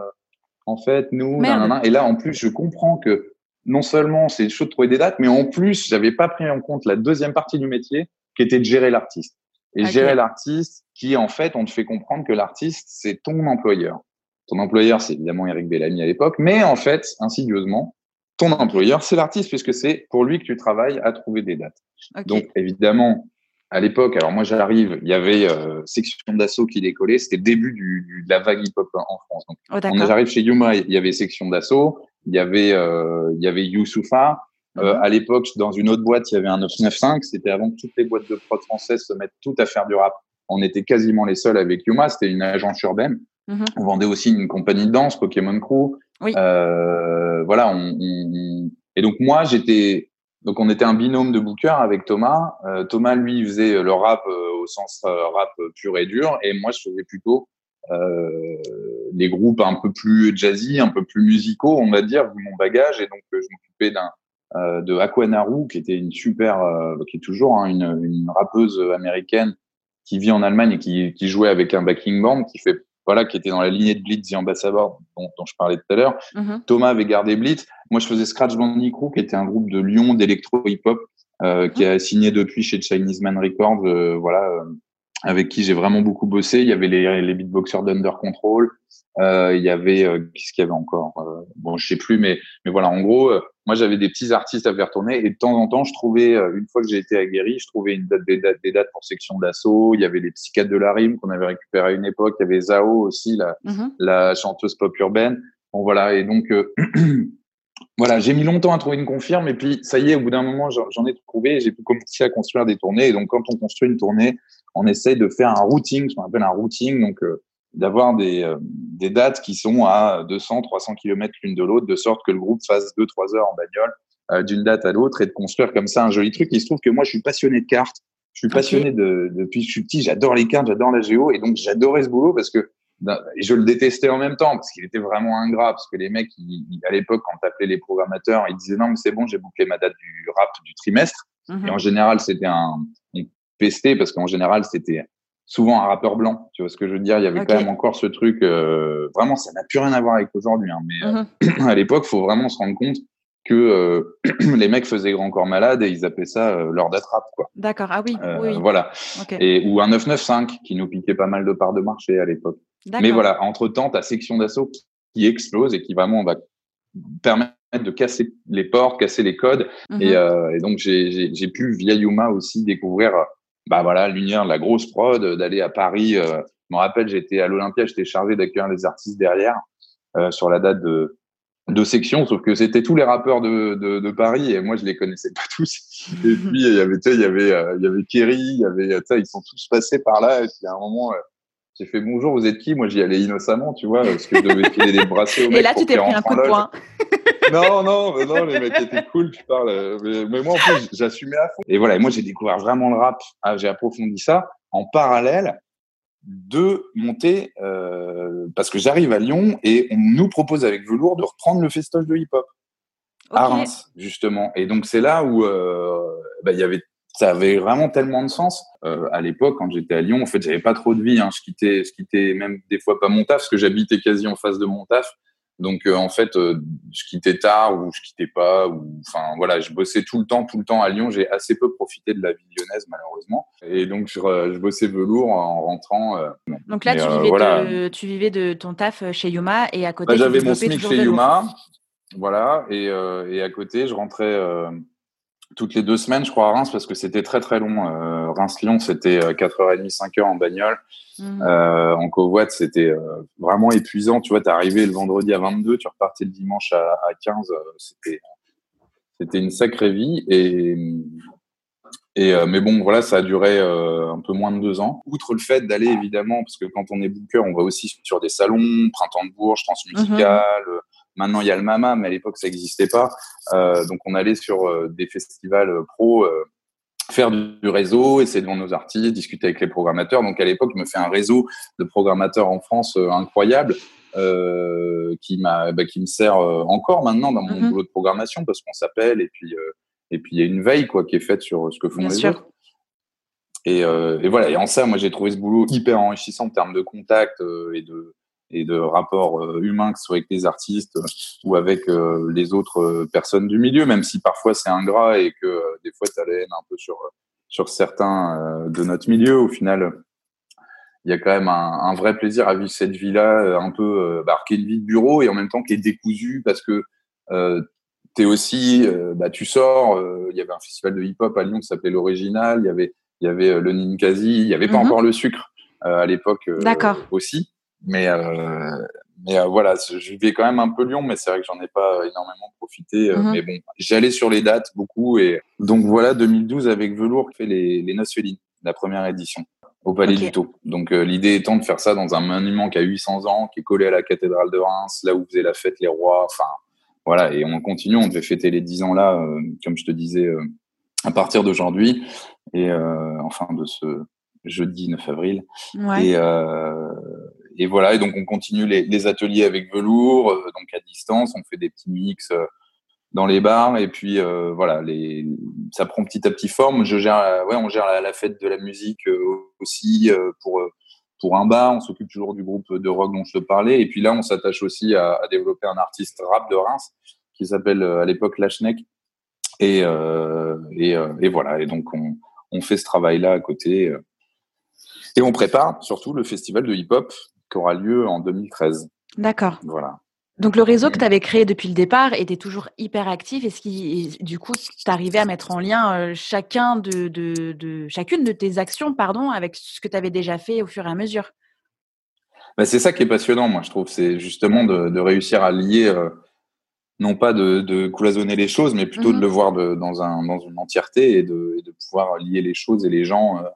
en fait nous, et là en plus, je comprends que non seulement c'est chaud de trouver des dates, mais en plus, j'avais pas pris en compte la deuxième partie du métier, qui était de gérer l'artiste. Et gérer l'artiste, qui en fait, on te fait comprendre que l'artiste c'est ton employeur. Ton employeur, c'est évidemment Eric Bellamy à l'époque, mais en fait, insidieusement, ton employeur, c'est l'artiste, puisque c'est pour lui que tu travailles à trouver des dates. Donc, évidemment, à l'époque, alors moi j'arrive, il y avait euh, section d'assaut qui décollait, c'était le début du, de la vague hip-hop en France. Donc, oh, j'arrive chez Yuma, il y avait section d'assaut, il y avait, euh, il y avait Youssoufa. Euh, mhm. à l'époque, dans une autre boîte, il y avait un 995. C'était avant que toutes les boîtes de prod françaises se mettent toutes à faire du rap. On était quasiment les seuls avec Yuma. C'était une agence urbaine. Mhm. On vendait aussi une compagnie de danse, Pokémon Crew. Oui. Euh, voilà, on, on, et donc moi j'étais donc on était un binôme de booker avec Thomas. Euh, Thomas lui faisait le rap euh, au sens euh, rap pur et dur et moi je faisais plutôt euh, les groupes un peu plus jazzy, un peu plus musicaux, on va dire, vu mon bagage et donc je m'occupais d'un de Aquanaru qui était une super qui est toujours hein, une, une rappeuse américaine qui vit en Allemagne et qui, qui jouait avec un backing band qui fait voilà, qui était dans la lignée de Blitz The Ambassador dont, dont je parlais tout à l'heure. Mm-hmm. Thomas avait gardé Blitz. Moi, je faisais Scratch Bandicoot, qui était un groupe de Lyon d'électro hip-hop, euh, qui mm-hmm. a signé depuis chez Chinese Man Records, euh, voilà, euh, avec qui j'ai vraiment beaucoup bossé. Il y avait les, les beatboxers d'Under Control. Euh, il y avait euh, qu'est-ce qu'il y avait encore euh, Bon, je sais plus, mais mais voilà. En gros, euh, moi j'avais des petits artistes à faire tourner et de temps en temps, je trouvais une fois que j'ai été aguerri, je trouvais une date, des dates des dates pour section d'assaut. Il y avait les psychiatres de la rime qu'on avait récupéré à une époque. Il y avait Zao aussi, la mm-hmm. la chanteuse pop urbaine. Bon voilà. Et donc voilà, j'ai mis longtemps à trouver une confirme et puis ça y est, au bout d'un moment, j'en ai trouvé et j'ai pu commencer à construire des tournées. Et donc, quand on construit une tournée, on essaye de faire un routing, ce qu'on appelle un routing, donc euh, d'avoir des, euh, des dates qui sont à 200, 300 km l'une de l'autre, de sorte que le groupe fasse 2-3 heures en bagnole euh, d'une date à l'autre et de construire comme ça un joli truc. Il se trouve que moi, je suis passionné de cartes. Je suis passionné de, depuis que je suis petit, j'adore les cartes, j'adore la géo et donc j'adorais ce boulot parce que je le détestais en même temps parce qu'il était vraiment ingrat parce que les mecs à l'époque quand t'appelais les programmateurs ils disaient non mais c'est bon j'ai bouclé ma date du rap du trimestre mhm. et en général c'était un pesté parce qu'en général c'était souvent un rappeur blanc tu vois ce que je veux dire? Il y avait quand même encore ce truc euh, vraiment ça n'a plus rien à voir avec aujourd'hui hein, mais euh, mhm. à l'époque faut vraiment se rendre compte que euh, les mecs faisaient grand corps malade et ils appelaient ça leur date rap quoi. D'accord, ah oui, oui. Voilà. Et ou un 995 qui nous piquait pas mal de parts de marché à l'époque. Mais voilà, entre-temps, ta section d'assaut qui explose et qui vraiment va permettre de casser les portes, casser les codes. Mhm. et, euh, et, donc, j'ai pu, via Yuma aussi, découvrir bah voilà, l'univers de la grosse prod, d'aller à Paris. Euh, je me rappelle, j'étais à l'Olympia, j'étais chargé d'accueillir les artistes derrière euh, sur la date de, de section, sauf que c'était tous les rappeurs de, de, de, Paris et moi je les connaissais pas tous. Et puis il y avait, tu sais, il y avait, euh, il y avait Kerry, il y avait, ils sont tous passés par là. Et puis à un moment, euh, j'ai fait bonjour, vous êtes qui? Moi, j'y allais innocemment, tu vois, parce que je devais filer des bracelets. Et là, tu t'es pris un coup de poing. non, non, non, les mecs étaient cool, tu parles. Mais, moi, en plus, j'assumais à fond. Et voilà, moi, j'ai découvert vraiment le rap. Ah, j'ai approfondi ça en parallèle de monter, euh, parce que j'arrive à Lyon et on nous propose avec Velours de reprendre le festoche de hip-hop à Reims, justement. Et donc, c'est là où euh, bah, il y avait ça avait vraiment tellement de sens. Euh, à l'époque, quand j'étais à Lyon, en fait, j'avais pas trop de vie. Hein. Je quittais, je quittais même des fois pas mon taf, parce que j'habitais quasi en face de mon taf. Donc, euh, en fait, euh, je quittais tard ou je quittais pas. Ou, enfin, voilà, je bossais tout le temps, tout le temps à Lyon. J'ai assez peu profité de la vie lyonnaise, malheureusement. Et donc, je, je bossais velours en rentrant. Euh, donc là, tu vivais, de, tu vivais de ton taf chez Yuma et à côté. Bah, J'avais mon SMIC chez Yuma. Voilà, et, et à côté, je rentrais toutes les deux semaines, je crois, à Reims, parce que c'était très très long. Euh, Reims-Lyon, c'était 4h30, 5h en bagnole. Mmh. Euh, en covoite, c'était euh, vraiment épuisant. Tu vois, t'es arrivé le vendredi à 22, tu repartais le dimanche à, à 15. c'était c'était une sacrée vie. Et, et mais bon, voilà, ça a duré un peu moins de deux ans. Outre le fait d'aller évidemment, parce que quand on est booker, on va aussi sur des salons, printemps de Bourges, transmusical. Mmh. Maintenant, il y a le MAMA, mais à l'époque, ça n'existait pas. Euh, donc, on allait sur euh, des festivals euh, pro, faire du réseau, essayer de vendre nos artistes, discuter avec les programmateurs. Donc, à l'époque, je me fais un réseau de programmateurs en France incroyable. qui m'a bah, qui me sert encore maintenant dans mon mm-hmm. boulot de programmation parce qu'on s'appelle et puis et puis il y a une veille quoi qui est faite sur ce que font les autres et, et, voilà et en ça moi j'ai trouvé ce boulot hyper enrichissant en termes de contact et de et de rapports euh, humains, que ce soit avec les artistes ou avec euh, les autres euh, personnes du milieu, même si parfois c'est ingrat et que des fois tu as la haine un peu sur, sur certains de notre milieu. Au final, il y a quand même un, un, vrai plaisir à vivre cette vie-là, un peu bah, qui est une vie de bureau et en même temps qui est décousue parce que euh, tu es aussi, bah, tu sors, il y avait un festival de hip-hop à Lyon qui s'appelait l'Original, il y avait, il y avait le Ninkasi, il n'y avait pas mhm. encore le sucre à l'époque aussi. Mais, euh, mais euh, voilà, je vivais quand même un peu Lyon, mais c'est vrai que j'en ai pas énormément profité. Euh, mhm. Mais bon, j'allais sur les dates beaucoup. Et donc voilà, 2012 avec Velours, fait les, les Noces Félines, la première édition au Palais du Taux. Donc l'idée étant de faire ça dans un monument qui a 800 ans, qui est collé à la cathédrale de Reims, là où faisaient la fête les rois. Enfin voilà, et on continue, on devait fêter les 10 ans là, comme je te disais, à partir d'aujourd'hui et enfin de ce jeudi 9 avril. Ouais. Et, et voilà, et donc on continue les, ateliers avec velours, euh, donc à distance, on fait des petits mix euh, dans les bars, et puis euh, voilà, ça prend petit à petit forme. Je gère, ouais, on gère la, fête de la musique aussi pour pour un bar, on s'occupe toujours du groupe de rock dont je te parlais, et puis là on s'attache aussi à, développer un artiste rap de Reims qui s'appelle à l'époque Lachnek, et, et, et voilà, et donc on, on fait ce travail là à côté Et on prépare surtout le festival de hip-hop aura lieu en 2013. D'accord. Voilà. Donc le réseau que tu avais créé depuis le départ était toujours hyper actif et ce qui du coup tu arrivais à mettre en lien euh, chacun de, de, de, chacune de tes actions pardon avec ce que tu avais déjà fait au fur et à mesure? Bah, c'est ça qui est passionnant moi je trouve c'est justement de, de, réussir à lier euh, non pas de, cloisonner les choses mais plutôt de mmh le voir dans un dans une entièreté et de, et de pouvoir lier les choses et les gens euh,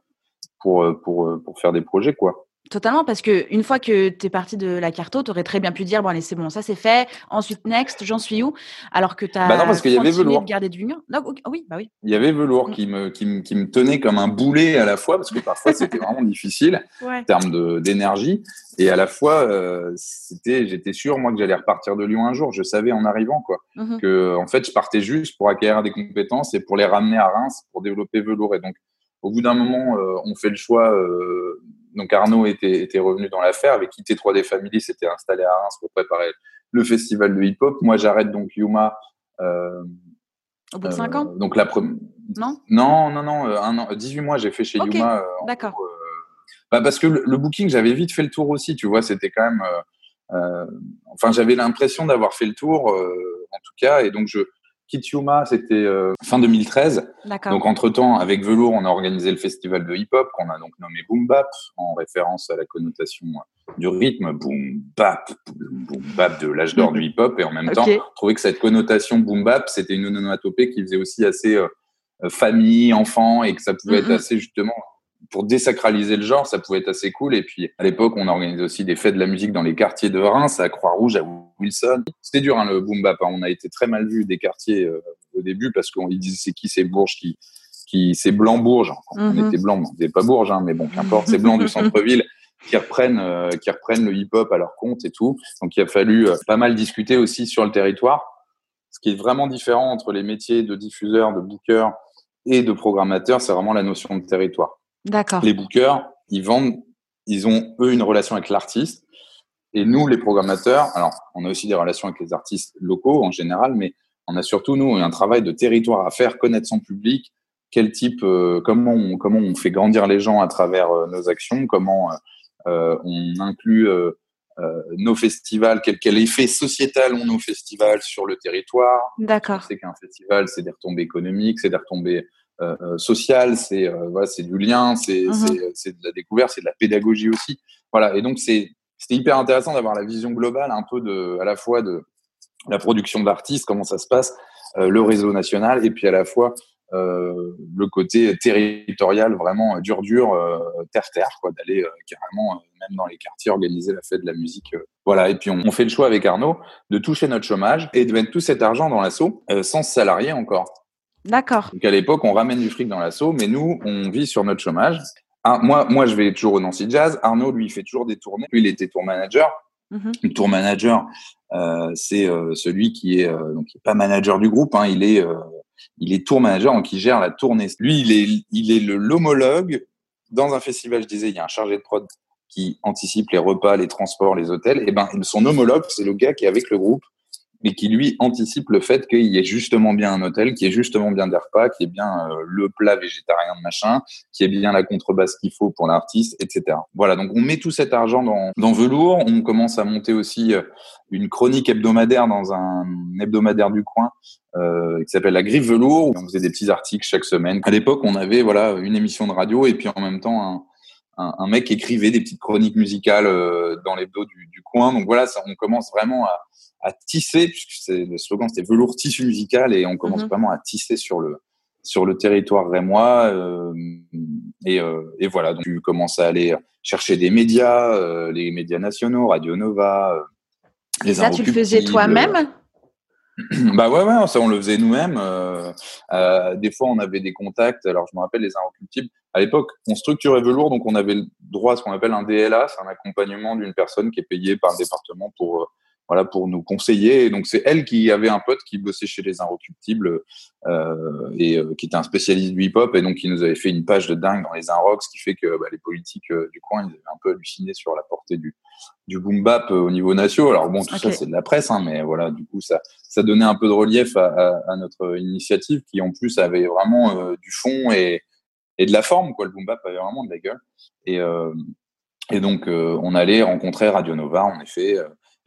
pour pour pour faire des projets quoi. Totalement, parce que une fois que tu es parti de la carto, tu aurais très bien pu dire bon allez c'est bon, ça c'est fait. Ensuite next, j'en suis où? Alors que tu as bah non, parce qu'il y avait velours. garder du lien. Non, oui, bah oui. Il y avait velours mm. qui me qui me qui me tenait comme un boulet à la fois parce que parfois c'était vraiment difficile en termes de d'énergie et à la fois euh, c'était j'étais sûr moi que j'allais repartir de Lyon un jour. Je savais en arrivant quoi mm-hmm. que en fait je partais juste pour acquérir des compétences et pour les ramener à Reims pour développer velours et donc au bout d'un moment, euh, on fait le choix euh, donc Arnaud était, était revenu dans l'affaire, avait quitté 3D Family, s'était installé à Reims pour préparer le festival de hip-hop. Moi, j'arrête donc Yuma. Euh, Au bout de 5 ans? euh, Donc la Non? Non, non, non, euh, un an, 18 mois, j'ai fait chez Yuma. Euh, D'accord. Bah parce que le, booking, j'avais vite fait le tour aussi, tu vois, c'était quand même. enfin, j'avais l'impression d'avoir fait le tour, en tout cas, et donc je Kitiuma, c'était euh, fin 2013. Donc entre-temps, avec Velour, on a organisé le festival de hip-hop qu'on a donc nommé Boom Bap, en référence à la connotation du rythme, Boom Bap, Boom Bap de l'âge d'or du hip-hop. Et en même temps, on trouvait que cette connotation Boom Bap, c'était une onomatopée qui faisait aussi assez euh, famille, enfant, et que ça pouvait être assez justement pour désacraliser le genre, ça pouvait être assez cool. Et puis, à l'époque, on organisait aussi des fêtes de la musique dans les quartiers de Reims, à Croix-Rouge, à Wilson. C'était dur, hein, le boom bap. Hein. On a été très mal vu des quartiers euh, au début parce qu'on disait c'est qui ces Bourges qui, qui c'est blanc Bourges? On mhm. était blanc, on n'était pas Bourges, hein, mais bon, qu'importe, c'est blanc du centre-ville qui reprennent euh, qui reprennent le hip-hop à leur compte et tout. Donc, il a fallu euh, pas mal discuter aussi sur le territoire. Ce qui est vraiment différent entre les métiers de diffuseur, de booker et de programmateur, c'est vraiment la notion de territoire. D'accord. Les bookers, ils vendent, ils ont eux une relation avec l'artiste. Et nous, les programmateurs, alors on a aussi des relations avec les artistes locaux en général, mais on a surtout nous un travail de territoire à faire, connaître son public, quel type, euh, comment on, comment on fait grandir les gens à travers euh, nos actions, comment euh, on inclut nos festivals, quel, quel effet sociétal ont nos festivals sur le territoire. D'accord. C'est qu'un festival, c'est des retombées économiques, c'est des retombées euh, euh, social, c'est euh, voilà, c'est du lien, c'est uh-huh. c'est de la découverte, c'est de la pédagogie aussi. Voilà, et donc c'est c'était hyper intéressant d'avoir la vision globale un peu de à la fois de la production d'artistes, comment ça se passe, le réseau national, et puis à la fois euh, le côté territorial vraiment dur dur terre terre quoi d'aller carrément même dans les quartiers organiser la fête de la musique voilà et puis on, on, fait le choix avec Arnaud de toucher notre chômage et de mettre tout cet argent dans l'assaut sans salarié encore D'accord. Donc à l'époque, on ramène du fric dans l'assaut, mais nous, on vit sur notre chômage. Ah, moi, moi, je vais toujours au Nancy Jazz. Arnaud, lui, il fait toujours des tournées. Lui, il était tour manager. Mm Le tour manager, euh, c'est euh, celui qui est euh, donc pas manager du groupe. Hein, il est il est tour manager, donc il gère la tournée. Lui, il est il est l'homologue dans un festival. Je disais, il y a un chargé de prod qui anticipe les repas, les transports, les hôtels. Et eh ben, son homologue, c'est le gars qui est avec le groupe mais qui lui anticipe le fait qu'il y ait justement bien un hôtel, qu'il y ait justement bien des repas, qu'il y ait bien euh, le plat végétarien de machin, qu'il y ait bien la contrebasse qu'il faut pour l'artiste, etc. Voilà, donc on met tout cet argent dans, dans Velours, on commence à monter aussi euh, une chronique hebdomadaire dans un hebdomadaire du coin euh, qui s'appelle La Griffe Velours, où on faisait des petits articles chaque semaine. À l'époque, on avait voilà une émission de radio et puis en même temps un, un, un mec écrivait des petites chroniques musicales euh, dans l'hebdo du, du coin. Donc voilà, ça, on commence vraiment à à tisser, puisque c'est, le slogan c'était velours tissu musical, et on commence mhm. vraiment à tisser sur le sur le territoire rémois. Euh, et, euh, et, voilà, donc tu commences à aller chercher des médias, euh, les médias nationaux, Radio Nova. Les ça, tu le faisais toi-même? bah ouais, ouais, ça on le faisait nous-mêmes. Des fois, on avait des contacts. Alors, je me rappelle les inrecuptibles. À l'époque, on structurait velours, donc on avait le droit à ce qu'on appelle un DLA, c'est un accompagnement d'une personne qui est payée par le département pour voilà, pour nous conseiller. Et donc, c'est elle qui avait un pote qui bossait chez les Inrecuptibles euh, et euh, qui était un spécialiste du hip-hop et donc qui nous avait fait une page de dingue dans les Inrocks, ce qui fait que bah, les politiques euh, du coin, ils avaient un peu halluciné sur la portée du, du boom bap au niveau national. Alors bon, tout ça, c'est de la presse, hein, mais voilà, du coup, ça, ça donnait un peu de relief à, à, à notre initiative qui, en plus, avait vraiment du fond et, et de la forme, quoi. Le boom bap avait vraiment de la gueule. Et, et donc, on allait rencontrer Radio Nova, en effet.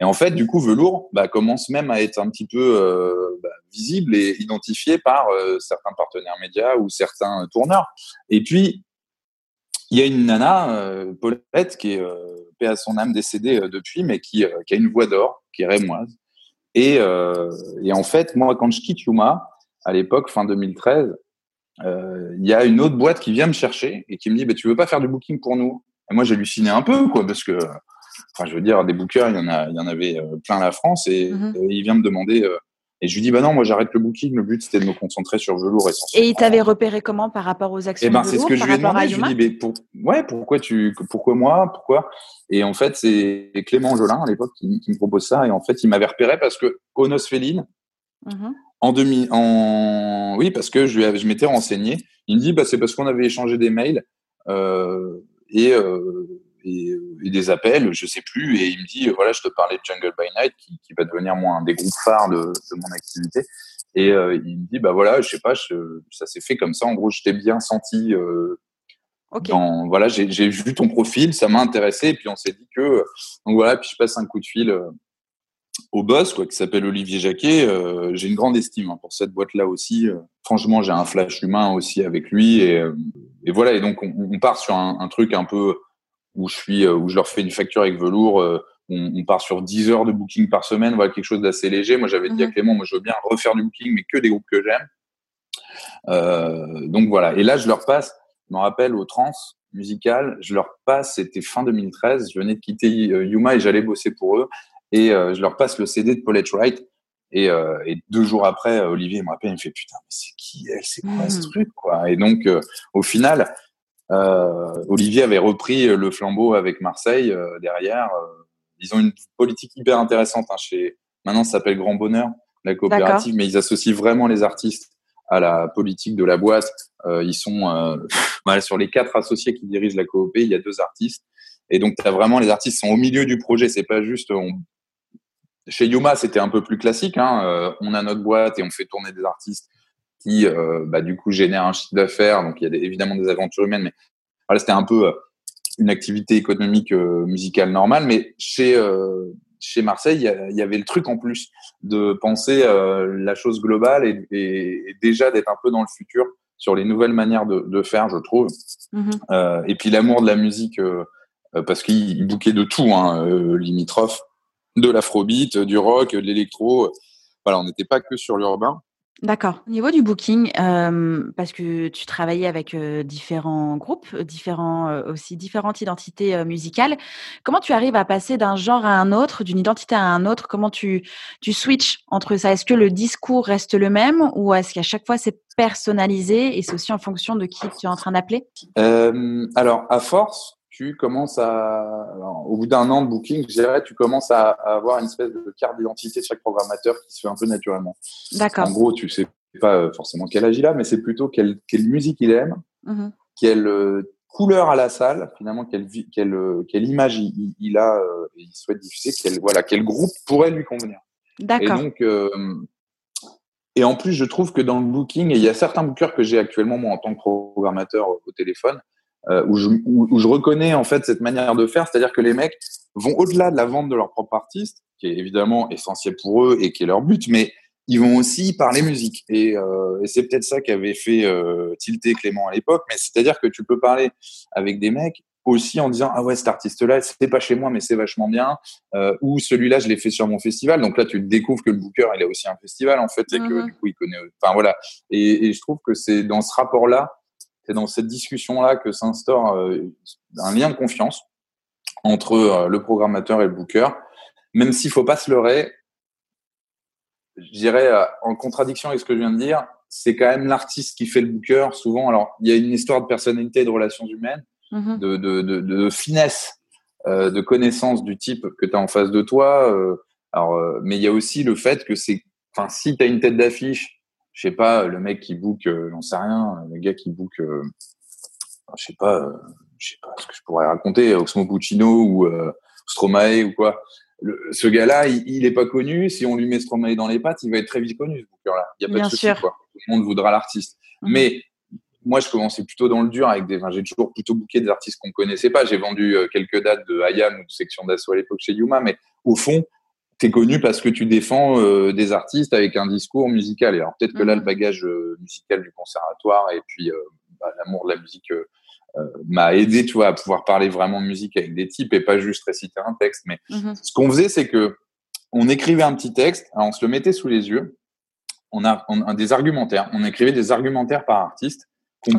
Et en fait, du coup, Velours bah, commence même à être un petit peu bah, visible et identifié par certains partenaires médias ou certains tourneurs. Et puis, il y a une nana, Paulette, qui est paix à son âme décédée depuis, mais qui, qui a une voix d'or, qui est rémoise. Et, et en fait, moi, quand je quitte Yuma, à l'époque, fin 2013, il y a une autre boîte qui vient me chercher et qui me dit bah, Tu veux pas faire du booking pour nous? Et moi, j'hallucinais un peu, quoi, parce que, enfin, je veux dire, des bookers, il y en, a, il y en avait plein la France et, mm-hmm. il vient me demander. et je lui dis bah non, moi j'arrête le booking. Le but c'était de me concentrer sur velours essentiellement. Et il t'avait repéré comment par rapport aux actions Et eh ben c'est ce que je lui ai demandé. Je lui ai dit pour... ouais pourquoi tu pourquoi moi pourquoi? Et en fait c'est Clément Jolin à l'époque qui, me propose ça et en fait il m'avait repéré parce que Onos Féline mm-hmm. En demi, en oui, parce que je, je m'étais renseigné. Il me dit, bah, c'est parce qu'on avait échangé des mails euh, et, euh, et, des appels, je sais plus. Et il me dit, voilà, je te parlais de Jungle by Night, qui, qui va devenir moi un des groupes phares de, de mon activité. Et euh, il me dit, bah voilà, je sais pas, ça s'est fait comme ça. En gros, je t'ai bien senti. Euh, dans, voilà, j'ai vu ton profil, ça m'a intéressé. Et puis on s'est dit que, donc voilà, puis je passe un coup de fil euh, au boss, quoi, qui s'appelle Olivier Jacquet. Euh, j'ai une grande estime hein, pour cette boîte-là aussi. Euh. franchement, j'ai un flash humain aussi avec lui. Et, euh, et voilà. Et donc, on, on part sur un, un, truc un peu où je suis, où je leur fais une facture avec velours. On, on, part sur 10 heures de booking par semaine. Voilà, quelque chose d'assez léger. Moi, j'avais dit à mhm. Clément, moi, je veux bien refaire du booking, mais que des groupes que j'aime. donc voilà. Et là, je leur passe. Je me rappelle au trans musical, je leur passe. C'était fin 2013. Je venais de quitter Yuma et j'allais bosser pour eux. Et euh, je leur passe le CD de Paulette Wright. Et, euh, et, deux jours après, Olivier me rappelle, il me fait putain, mais c'est qui elle, c'est quoi ce hmm. truc quoi? Et donc, euh, au final, Olivier avait repris le flambeau avec Marseille derrière. ils ont une politique hyper intéressante. Hein, chez maintenant, ça s'appelle Grand Bonheur, la coopérative, mais ils associent vraiment les artistes à la politique de la boîte. ils sont voilà, sur les quatre associés qui dirigent la coop, il y a deux artistes. Et donc, as vraiment les artistes sont au milieu du projet. C'est pas juste on chez Yuma, c'était un peu plus classique. Hein. Euh, on a notre boîte et on fait tourner des artistes qui, euh, bah, du coup, génèrent un chiffre d'affaires. Donc, il y a évidemment des aventures humaines, mais voilà, c'était un peu euh, une activité économique musicale normale. Mais chez chez Marseille, il y, avait le truc en plus de penser la chose globale et, déjà d'être un peu dans le futur sur les nouvelles manières de, faire, je trouve. Mm-hmm. et puis l'amour de la musique, parce qu'il bouquait de tout, hein, limitrophe de l'afrobeat, du rock, de l'électro. Voilà, on n'était pas que sur l'urbain. D'accord. Au niveau du booking, euh, parce que tu travaillais avec euh, différents groupes, différents euh, aussi différentes identités musicales, comment tu arrives à passer d'un genre à un autre, d'une identité à un autre? Comment tu tu switches entre ça? Est-ce que le discours reste le même ou est-ce qu'à chaque fois c'est personnalisé et c'est aussi en fonction de qui tu es en train d'appeler? Alors, à force, tu commences à, au bout d'un an de booking, je dirais, tu commences à, avoir une espèce de carte d'identité de chaque programmateur qui se fait un peu naturellement. D'accord. En gros, tu sais pas euh, forcément quel âge il a, mais c'est plutôt quelle, quelle, musique il aime, mm-hmm. quelle euh, couleur à la salle, finalement, quelle, quelle, euh, quelle image il, il a et il souhaite diffuser, quel, voilà, quel groupe pourrait lui convenir. D'accord. Et donc, et en plus, je trouve que dans le booking, et il y a certains bookers que j'ai actuellement, moi, en tant que programmateur au téléphone, euh, où, je, où, je reconnais en fait cette manière de faire, c'est-à-dire que les mecs vont au-delà de la vente de leur propre artiste, qui est évidemment essentiel pour eux et qui est leur but, mais ils vont aussi parler musique. Et, euh, et c'est peut-être ça qu'avait fait euh, tilter Clément à l'époque, mais c'est-à-dire que tu peux parler avec des mecs aussi en disant ah ouais cet artiste là c'est pas chez moi mais c'est vachement bien euh, ou celui-là je l'ai fait sur mon festival donc là tu découvres que le booker il a aussi un festival en fait et que mm-hmm. du coup il connaît enfin voilà et, et je trouve que c'est dans ce rapport là c'est dans cette discussion-là que s'instaure euh, un lien de confiance entre euh, le programmateur et le booker. Même s'il faut pas se leurrer, je dirais euh, en contradiction avec ce que je viens de dire, c'est quand même l'artiste qui fait le booker. Souvent, alors il y a une histoire de personnalité, de relations humaines, mm-hmm. de, de, de, de, finesse, euh, de connaissance du type que tu as en face de toi. Euh, alors, mais il y a aussi le fait que c'est, enfin, si tu as une tête d'affiche je sais pas, le mec qui book, euh, j'en sais rien, le gars qui book, euh, je sais pas, euh, je sais pas ce que je pourrais raconter, Oxmo Puccino ou euh, Stromae ou quoi. ce gars-là, il, il, est pas connu. Si on lui met Stromae dans les pattes, il va être très vite connu, ce booker-là. Il y a pas de souci, quoi. Tout le monde voudra l'artiste. Mhm. Mais moi, je commençais plutôt dans le dur avec des. Enfin, j'ai toujours plutôt booké des artistes qu'on connaissait pas. J'ai vendu quelques dates de Ayam ou de section d'assaut à l'époque chez Yuma, mais au fond, connu parce que tu défends euh, des artistes avec un discours musical. Et alors peut-être que là, le mhm. bagage euh, musical du conservatoire et puis bah, l'amour de la musique m'a aidé, tu vois, à pouvoir parler vraiment musique avec des types et pas juste réciter un texte. Mais mhm. ce qu'on faisait, c'est que on écrivait un petit texte, on se le mettait sous les yeux. On a, on a des argumentaires. On écrivait des argumentaires par artiste qu'on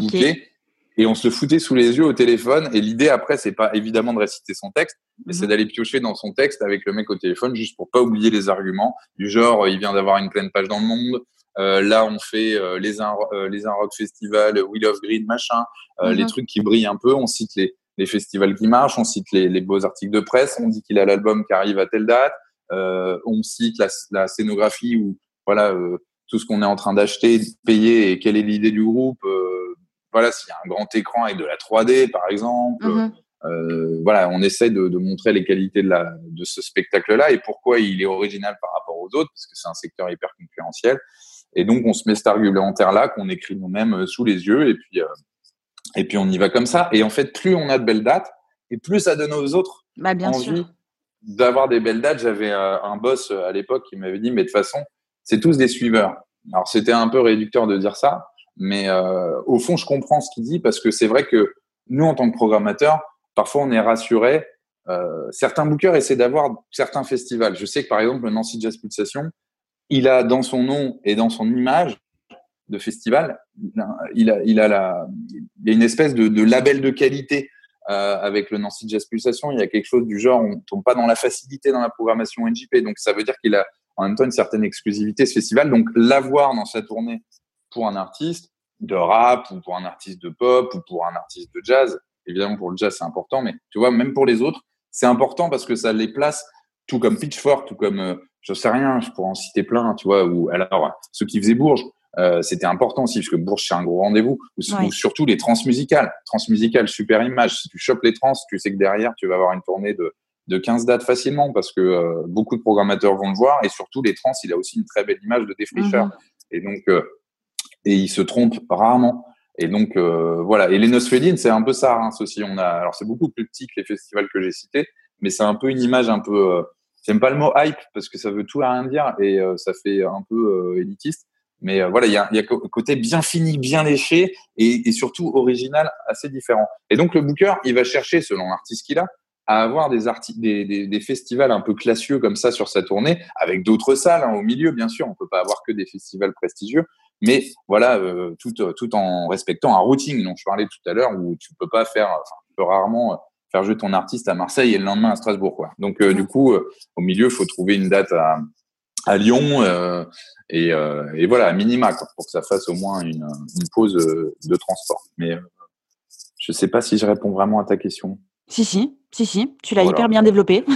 et on se foutait sous les yeux au téléphone. Et l'idée après, c'est pas évidemment de réciter son texte, mais c'est mhm. d'aller piocher dans son texte avec le mec au téléphone, juste pour pas oublier les arguments du genre, il vient d'avoir une pleine page dans le monde. Euh, là, on fait euh, les un euh, les un rock festival, Wheel of Green, machin, euh, les mhm. trucs qui brillent un peu. On cite les les festivals qui marchent, on cite les, les beaux articles de presse, on dit qu'il a l'album qui arrive à telle date, on cite la, la scénographie ou voilà tout ce qu'on est en train d'acheter, de payer et quelle est l'idée du groupe voilà, s'il y a un grand écran avec de la 3D, par exemple. Mhm. Euh, voilà, on essaie de, de, montrer les qualités de, la, de ce spectacle-là et pourquoi il est original par rapport aux autres, parce que c'est un secteur hyper concurrentiel. Et donc, on se met cet argumentaire-là qu'on écrit nous-mêmes euh, sous les yeux et puis, euh, et puis on y va comme ça. Et en fait, plus on a de belles dates et plus ça donne aux autres bah, bien envie d'avoir des belles dates. J'avais un boss à l'époque qui m'avait dit, mais de toute façon, c'est tous des suiveurs. Alors, c'était un peu réducteur de dire ça, mais euh, au fond, je comprends ce qu'il dit parce que c'est vrai que nous, en tant que programmateurs, parfois on est rassurés. Euh, certains bookers essaient d'avoir certains festivals. Je sais que par exemple, le Nancy Jazz Pulsation, il a dans son nom et dans son image de festival, il a, il a, la, il y a une espèce de, de label de qualité euh, avec le Nancy Jazz Pulsation. Il y a quelque chose du genre, on tombe pas dans la facilité dans la programmation NJP. Donc ça veut dire qu'il a en même temps une certaine exclusivité ce festival. Donc l'avoir dans sa tournée pour un artiste de rap ou pour un artiste de pop ou pour un artiste de jazz. Évidemment, pour le jazz, c'est important, mais tu vois, même pour les autres, c'est important parce que ça les place tout comme Pitchfork, tout comme, euh, je sais rien, je pourrais en citer plein, tu vois, ou alors ceux qui faisaient Bourges, euh, c'était important aussi parce que Bourges c'est un gros rendez-vous ou, surtout les transmusicales transmusicales super image si tu chopes les trans tu sais que derrière tu vas avoir une tournée de de 15 dates facilement parce que euh, beaucoup de programmateurs vont le voir et surtout les trans il a aussi une très belle image de défricheur mhm. et donc et il se trompe rarement. Et donc euh, voilà. Et les Nosfedin, c'est un peu ça, hein, aussi. On a, alors c'est beaucoup plus petit que les festivals que j'ai cités, mais c'est un peu une image un peu. Euh, J'aime pas le mot hype parce que ça veut tout et rien dire et euh, ça fait un peu euh, élitiste. Mais euh, voilà, il y a, y a côté bien fini, bien léché et, et, surtout original, assez différent. Et donc le booker, il va chercher, selon l'artiste qu'il a, à avoir des, des, des, des, festivals un peu classieux comme ça sur sa tournée, avec d'autres salles hein, au milieu, bien sûr. On peut pas avoir que des festivals prestigieux, mais voilà, euh, tout, euh, tout en respectant un routing dont je parlais tout à l'heure, où tu peux pas faire, enfin, tu peux rarement euh, faire jouer ton artiste à Marseille et le lendemain à Strasbourg. Quoi. Donc du coup, au milieu, il faut trouver une date à, à Lyon et, et, voilà, à minima, quoi, pour que ça fasse au moins une, une pause de transport. Mais je sais pas si je réponds vraiment à ta question. Si, si, si, si, tu l'as hyper bien développé.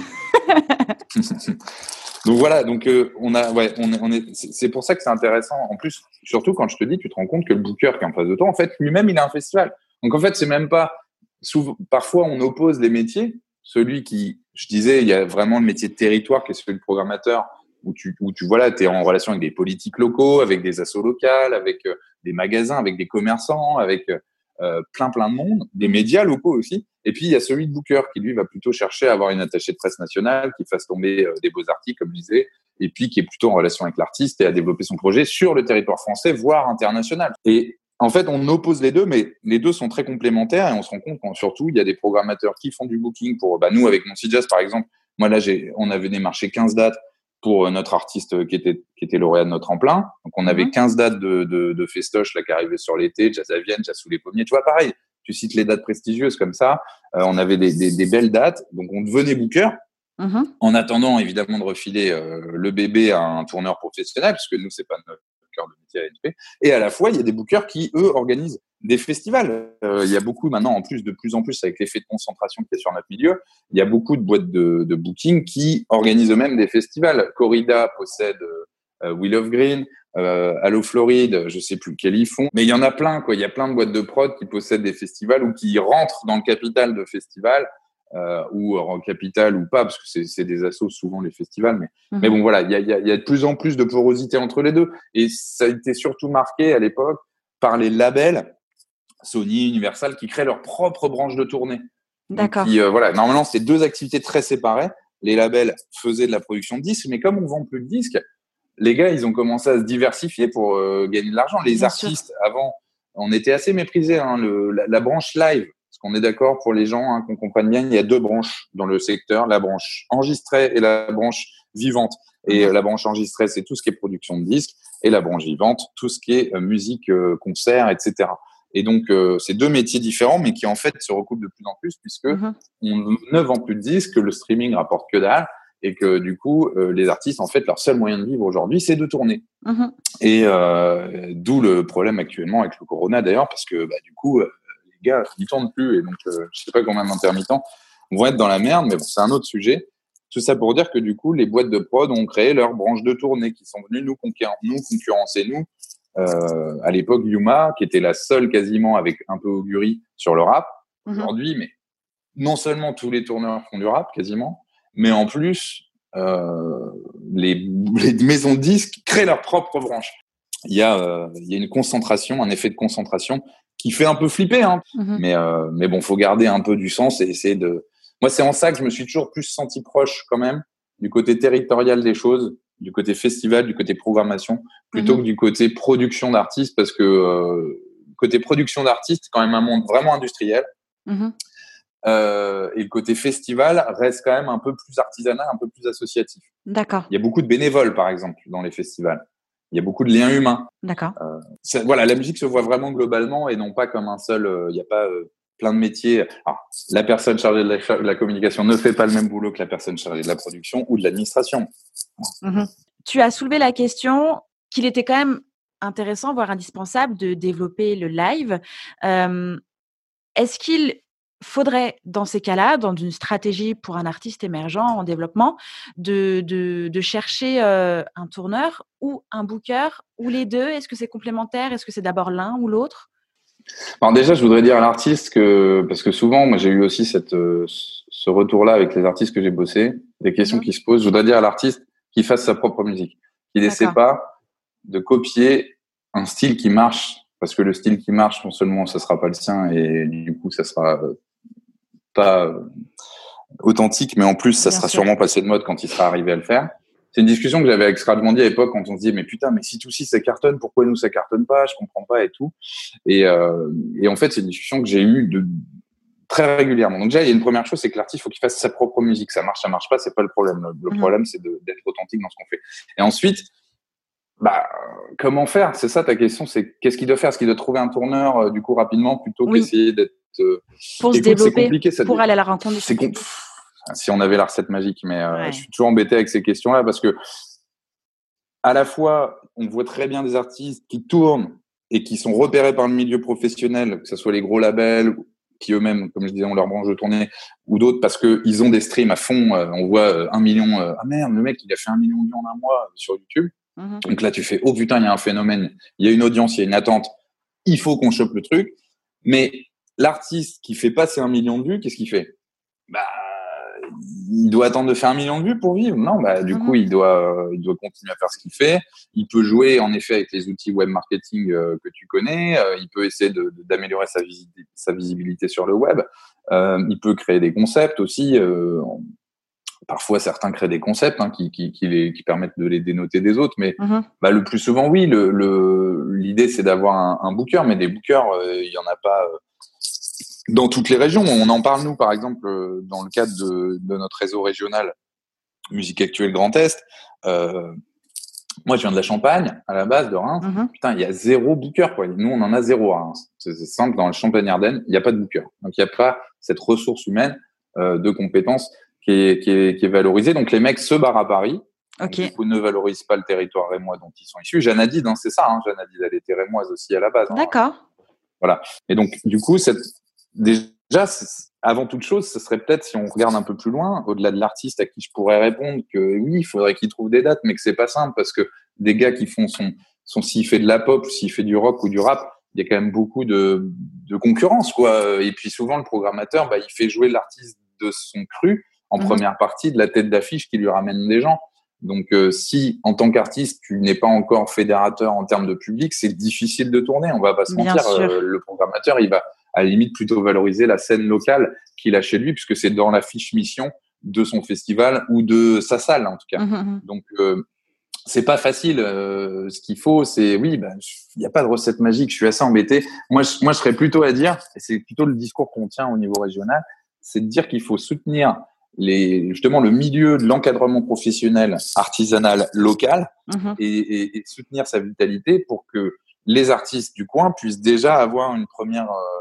Donc voilà, donc euh, on a, ouais, on, on est, c'est pour ça que c'est intéressant. En plus, surtout quand je te dis, tu te rends compte que le booker qui est en face de toi, en fait, lui-même, il a un festival. Donc en fait, c'est même pas. Souvent, parfois, on oppose les métiers. Celui qui, je disais, il y a vraiment le métier de territoire qui est celui de programmateur, où tu, où tu voilà, es en relation avec des politiques locaux, avec des assos locales, avec euh, des magasins, avec des commerçants, avec euh, euh, plein plein de monde, des médias locaux aussi. Et puis il y a celui de Booker qui lui va plutôt chercher à avoir une attachée de presse nationale qui fasse tomber euh, des beaux articles comme je disais, et puis qui est plutôt en relation avec l'artiste et à développer son projet sur le territoire français, voire international. Et en fait, on oppose les deux, mais les deux sont très complémentaires et on se rend compte qu'en surtout, il y a des programmateurs qui font du booking pour, bah, nous, avec mon Jazz, par exemple, moi, là, j'ai, on avait démarché 15 dates pour euh, notre artiste qui était, qui était lauréat de notre tremplin. Donc, on avait 15 mhm. dates de, de, de festoche là, qui arrivaient sur l'été, Jazz à Vienne, Jazz sous les pommiers. Tu vois, pareil, tu cites les dates prestigieuses comme ça. Euh, on avait des, des, des, belles dates. Donc, on devenait booker. Mhm. En attendant, évidemment, de refiler euh, le bébé à un tourneur professionnel, parce que nous, c'est pas notre de métier. Et à la fois, il y a des bookers qui, eux, organisent des festivals. Euh, il y a beaucoup maintenant, en plus, de plus en plus, avec l'effet de concentration qui est sur notre milieu, il y a beaucoup de boîtes de, booking qui organisent eux-mêmes des festivals. Corrida possède euh, Will of Green, euh, Allo Floride, je sais plus quels ils font, mais il y en a plein, quoi. Il y a plein de boîtes de prod qui possèdent des festivals ou qui rentrent dans le capital de festivals. Euh, ou en capital ou pas, parce que c'est des assos souvent les festivals. Mais, mhm. mais bon, voilà, il y a, y, a, y a de plus en plus de porosité entre les deux. Et ça a été surtout marqué à l'époque par les labels Sony, Universal, qui créent leur propre branche de tournée. D'accord. voilà, normalement, c'est deux activités très séparées. Les labels faisaient de la production de disques, mais comme on vend plus de disques, les gars, ils ont commencé à se diversifier pour gagner de l'argent. Les artistes, avant, on était assez méprisés. Hein, la, branche live, qu'on est d'accord pour les gens, hein, qu'on comprenne bien, il y a deux branches dans le secteur, la branche enregistrée et la branche vivante. Et mhm. la branche enregistrée, c'est tout ce qui est production de disques, et la branche vivante, tout ce qui est euh, musique, euh, concert, etc. Et donc, euh, c'est deux métiers différents, mais qui en fait se recoupent de plus en plus, puisque mhm. on ne vend plus de disques, le streaming rapporte que dalle, et que du coup, les artistes, en fait, leur seul moyen de vivre aujourd'hui, c'est de tourner. Mhm. Et d'où le problème actuellement avec le corona, d'ailleurs, parce que bah, du coup, les gars, ils tournent plus, et donc, je sais pas combien d'intermittents vont être dans la merde, mais bon, c'est un autre sujet. Tout ça pour dire que du coup, les boîtes de prod ont créé leur branche de tournée qui sont venues nous, nous concurrencer, nous. Euh, à l'époque, Yuma, qui était la seule quasiment avec un peu augurie sur le rap. Mhm. Aujourd'hui, mais non seulement tous les tourneurs font du rap quasiment, mais en plus, euh, les, les, maisons de disques créent leur propre branche. Il y, a, euh, il y a une concentration, un effet de concentration qui fait un peu flipper, hein. Mhm. mais, euh, mais bon, faut garder un peu du sens et essayer de, moi, c'est en ça que je me suis toujours plus senti proche quand même du côté territorial des choses, du côté festival, du côté programmation, plutôt mhm. que du côté production d'artistes, parce que euh, côté production d'artistes, quand même un monde vraiment industriel. Mhm. Euh, et le côté festival reste quand même un peu plus artisanal, un peu plus associatif. D'accord. Il y a beaucoup de bénévoles, par exemple, dans les festivals. Il y a beaucoup de liens humains. D'accord. Euh, voilà, la musique se voit vraiment globalement et non pas comme un seul. Euh, il n'y a pas euh, plein de métiers. la personne chargée de la, communication ne fait pas le même boulot que la personne chargée de la production ou de l'administration. Mhm. Tu as soulevé la question qu'il était quand même intéressant, voire indispensable, de développer le live. Est-ce qu'il faudrait, dans ces cas-là, dans une stratégie pour un artiste émergent en développement, de, de, chercher un tourneur ou un booker ou les deux? Est-ce que c'est complémentaire? Est-ce que c'est d'abord l'un ou l'autre? Alors déjà, je voudrais dire à l'artiste que, parce que souvent, moi j'ai eu aussi cette, euh, ce retour-là avec les artistes que j'ai bossé, des questions mhm. qui se posent. Je voudrais dire à l'artiste qu'il fasse sa propre musique, qu'il n'essaie pas de copier un style qui marche, parce que le style qui marche, non seulement ça sera pas le sien et du coup ça sera euh, pas euh, authentique, mais en plus ça sera sûrement passé de mode quand il sera arrivé à le faire. C'est une discussion que j'avais avec Scradmondi à l'époque quand on se disait mais putain mais si tout si ça cartonne pourquoi nous ça cartonne pas? Je comprends pas et tout. Et, euh, et en fait c'est une discussion que j'ai eue de très régulièrement. Donc déjà il y a une première chose c'est que l'artiste faut qu'il fasse sa propre musique. Ça marche ça marche pas c'est pas le problème. Le, mhm. problème c'est d'être authentique dans ce qu'on fait. Et ensuite bah comment faire? C'est ça ta question c'est qu'est-ce qu'il doit faire? Est-ce qu'il doit trouver un tourneur euh, du coup rapidement plutôt qu'essayer d'être euh... pour se développer pour aller à la rencontre du si on avait la recette magique. Mais euh, je suis toujours embêté avec ces questions-là parce que à la fois, on voit très bien des artistes qui tournent et qui sont repérés par le milieu professionnel, que ce soit les gros labels qui eux-mêmes, comme je disais, ont leur branche de tournée, ou d'autres parce qu'ils ont des streams à fond. Euh, on voit un million. ah merde, le mec, il a fait un million de vues en un mois sur YouTube. Mhm. Donc là, tu fais, oh putain, il y a un phénomène, il y a une audience, il y a une attente. Il faut qu'on chope le truc. Mais l'artiste qui fait passer un million de vues, qu'est-ce qu'il fait? Bah, il doit attendre de faire un million de vues pour vivre. Non, bah, du coup, mhm. il doit, euh, il doit continuer à faire ce qu'il fait. Il peut jouer, en effet, avec les outils web marketing euh, que tu connais. Euh, il peut essayer d'améliorer sa, sa, visibilité sur le web. il peut créer des concepts aussi. Parfois, certains créent des concepts hein, qui, qui, qui, les, qui permettent de les dénoter des autres. Mais mhm. bah, le plus souvent, oui, l'idée, le, l'idée c'est d'avoir un, un, booker. Mais des bookers, il y en a pas dans toutes les régions. On en parle, nous, par exemple, euh, dans le cadre de, de notre réseau régional Musique Actuelle Grand Est. Euh, moi, je viens de la Champagne, à la base de Reims. Mhm. Putain, il y a zéro booker. Quoi. Nous, on en a zéro à Reims. C'est simple, dans la Champagne-Ardenne, il n'y a pas de booker. Donc, il n'y a pas cette ressource humaine euh, de compétences qui est, qui, est, qui est valorisée. Donc, les mecs se barrent à Paris. Okay. Du coup, ne valorisent pas le territoire rémois dont ils sont issus. Jeanne hein, c'est ça. Hein, Jeanne elle était rémoise aussi à la base. Hein. D'accord. Voilà. Et donc, du coup, cette, déjà, avant toute chose, ce serait peut-être, si on regarde un peu plus loin, au-delà de l'artiste à qui je pourrais répondre que oui, il faudrait qu'il trouve des dates, mais que c'est pas simple parce que des gars qui font son, son s'il fait de la pop, s'il fait du rock ou du rap, il y a quand même beaucoup de, de concurrence, quoi. Et puis souvent, le programmateur, bah, il fait jouer l'artiste de son cru en mhm. première partie de la tête d'affiche qui lui ramène des gens. Donc, euh, si en tant qu'artiste, tu n'es pas encore fédérateur en termes de public, c'est difficile de tourner. On va pas se mentir. Euh, le programmateur, il va à la limite plutôt valoriser la scène locale qu'il a chez lui, puisque c'est dans la fiche mission de son festival ou de sa salle en tout cas. Mmh, mmh, mmh. Donc euh, c'est pas facile. Euh, ce qu'il faut, c'est oui, ben, il n'y a pas de recette magique. Je suis assez embêté. Moi, je, moi, je serais plutôt à dire, et c'est plutôt le discours qu'on tient au niveau régional, c'est de dire qu'il faut soutenir les, justement le milieu de l'encadrement professionnel artisanal local et, et, soutenir sa vitalité pour que les artistes du coin puissent déjà avoir une première euh,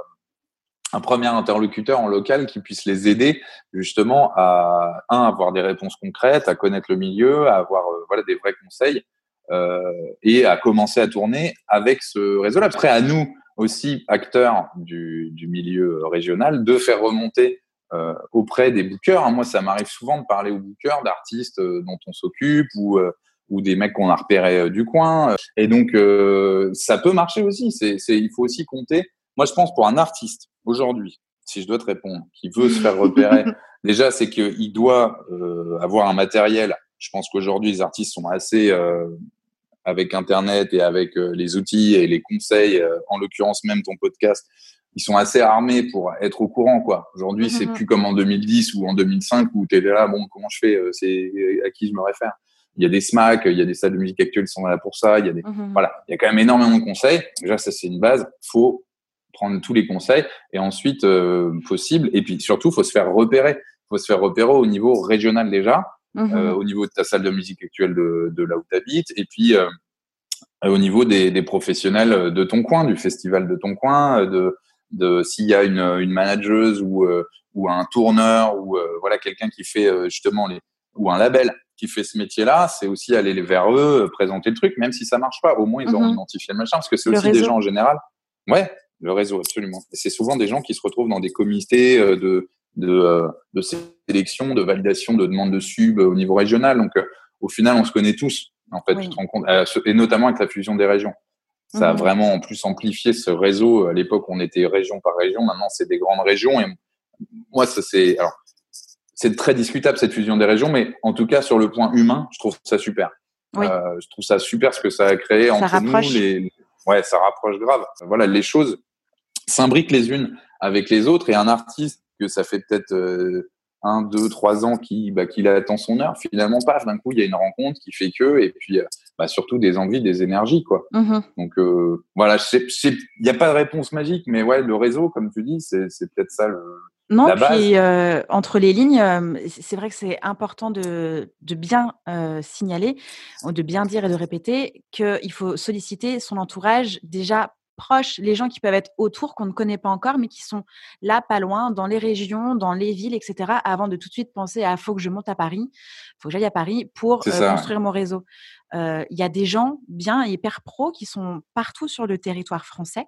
un premier interlocuteur en local qui puisse les aider justement à un avoir des réponses concrètes, à connaître le milieu, à avoir euh, voilà des vrais conseils euh, et à commencer à tourner avec ce réseau-là. Après, à nous aussi acteurs du, du milieu régional de faire remonter euh, auprès des bookers. Hein. Moi, ça m'arrive souvent de parler aux bookers d'artistes euh, dont on s'occupe ou euh, ou des mecs qu'on a repérés du coin. Et donc, ça peut marcher aussi. C'est, il faut aussi compter. Moi, je pense pour un artiste aujourd'hui, si je dois te répondre, qui veut se faire repérer, déjà, c'est qu'il doit euh, avoir un matériel. Je pense qu'aujourd'hui, les artistes sont assez, euh, avec Internet et avec euh, les outils et les conseils, en l'occurrence même ton podcast, ils sont assez armés pour être au courant. quoi. Aujourd'hui, c'est mm-hmm. plus comme en 2010 ou en 2005 où tu es là, bon, comment je fais C'est à qui je me réfère? Il y a des SMAC, il y a des salles de musique actuelles qui sont là pour ça. Il y a des, voilà, il y a quand même énormément de conseils. Déjà, ça c'est une base. Faut prendre tous les conseils et ensuite euh, possible. Et puis surtout, faut se faire repérer. faut se faire repérer au niveau régional déjà, euh, au niveau de ta salle de musique actuelle de, de là où tu habites, et puis euh, au niveau des, des, professionnels de ton coin, du festival de ton coin, de, de s'il y a une, une manageuse ou, ou un tourneur ou voilà quelqu'un qui fait justement les ou un label qui fait ce métier-là, c'est aussi aller vers eux, présenter le truc, même si ça marche pas. Au moins, ils ont mhm. identifié le machin, parce que c'est aussi des gens en général. Ouais, le réseau, absolument. C'est souvent des gens qui se retrouvent dans des comités euh, de, de, euh, de sélection, de validation de demandes de sub au niveau régional. Donc, euh, au final, on se connaît tous, en fait, tu te rends compte, et notamment avec la fusion des régions. Ça a mhm. vraiment en plus amplifié ce réseau. À l'époque, on était région par région. Maintenant, c'est des grandes régions. Et moi, ça c'est alors c'est très discutable cette fusion des régions, mais en tout cas sur le point humain, je trouve ça super. Euh, je trouve ça super ce que ça a créé entre nous. Les, ouais, ça rapproche grave. Voilà, les choses s'imbriquent les unes avec les autres et un artiste que ça fait peut-être euh, un, deux, trois ans qui bah, qu'il attend son heure, finalement, paf, d'un coup, il y a une rencontre qui fait que, et puis euh, bah, surtout des envies, des énergies, quoi. Mm-hmm. Donc euh, voilà, il n'y a pas de réponse magique, mais ouais, le réseau, comme tu dis, c'est peut-être ça le, non, puis euh, entre les lignes, euh, c'est vrai que c'est important de, de bien euh, signaler, de bien dire et de répéter qu'il faut solliciter son entourage déjà proches, les gens qui peuvent être autour, qu'on ne connaît pas encore, mais qui sont là, pas loin, dans les régions, dans les villes, etc., avant de tout de suite penser à faut que je monte à Paris, faut que j'aille à Paris pour euh, construire mon réseau. Euh, il y a des gens bien hyper pros qui sont partout sur le territoire français,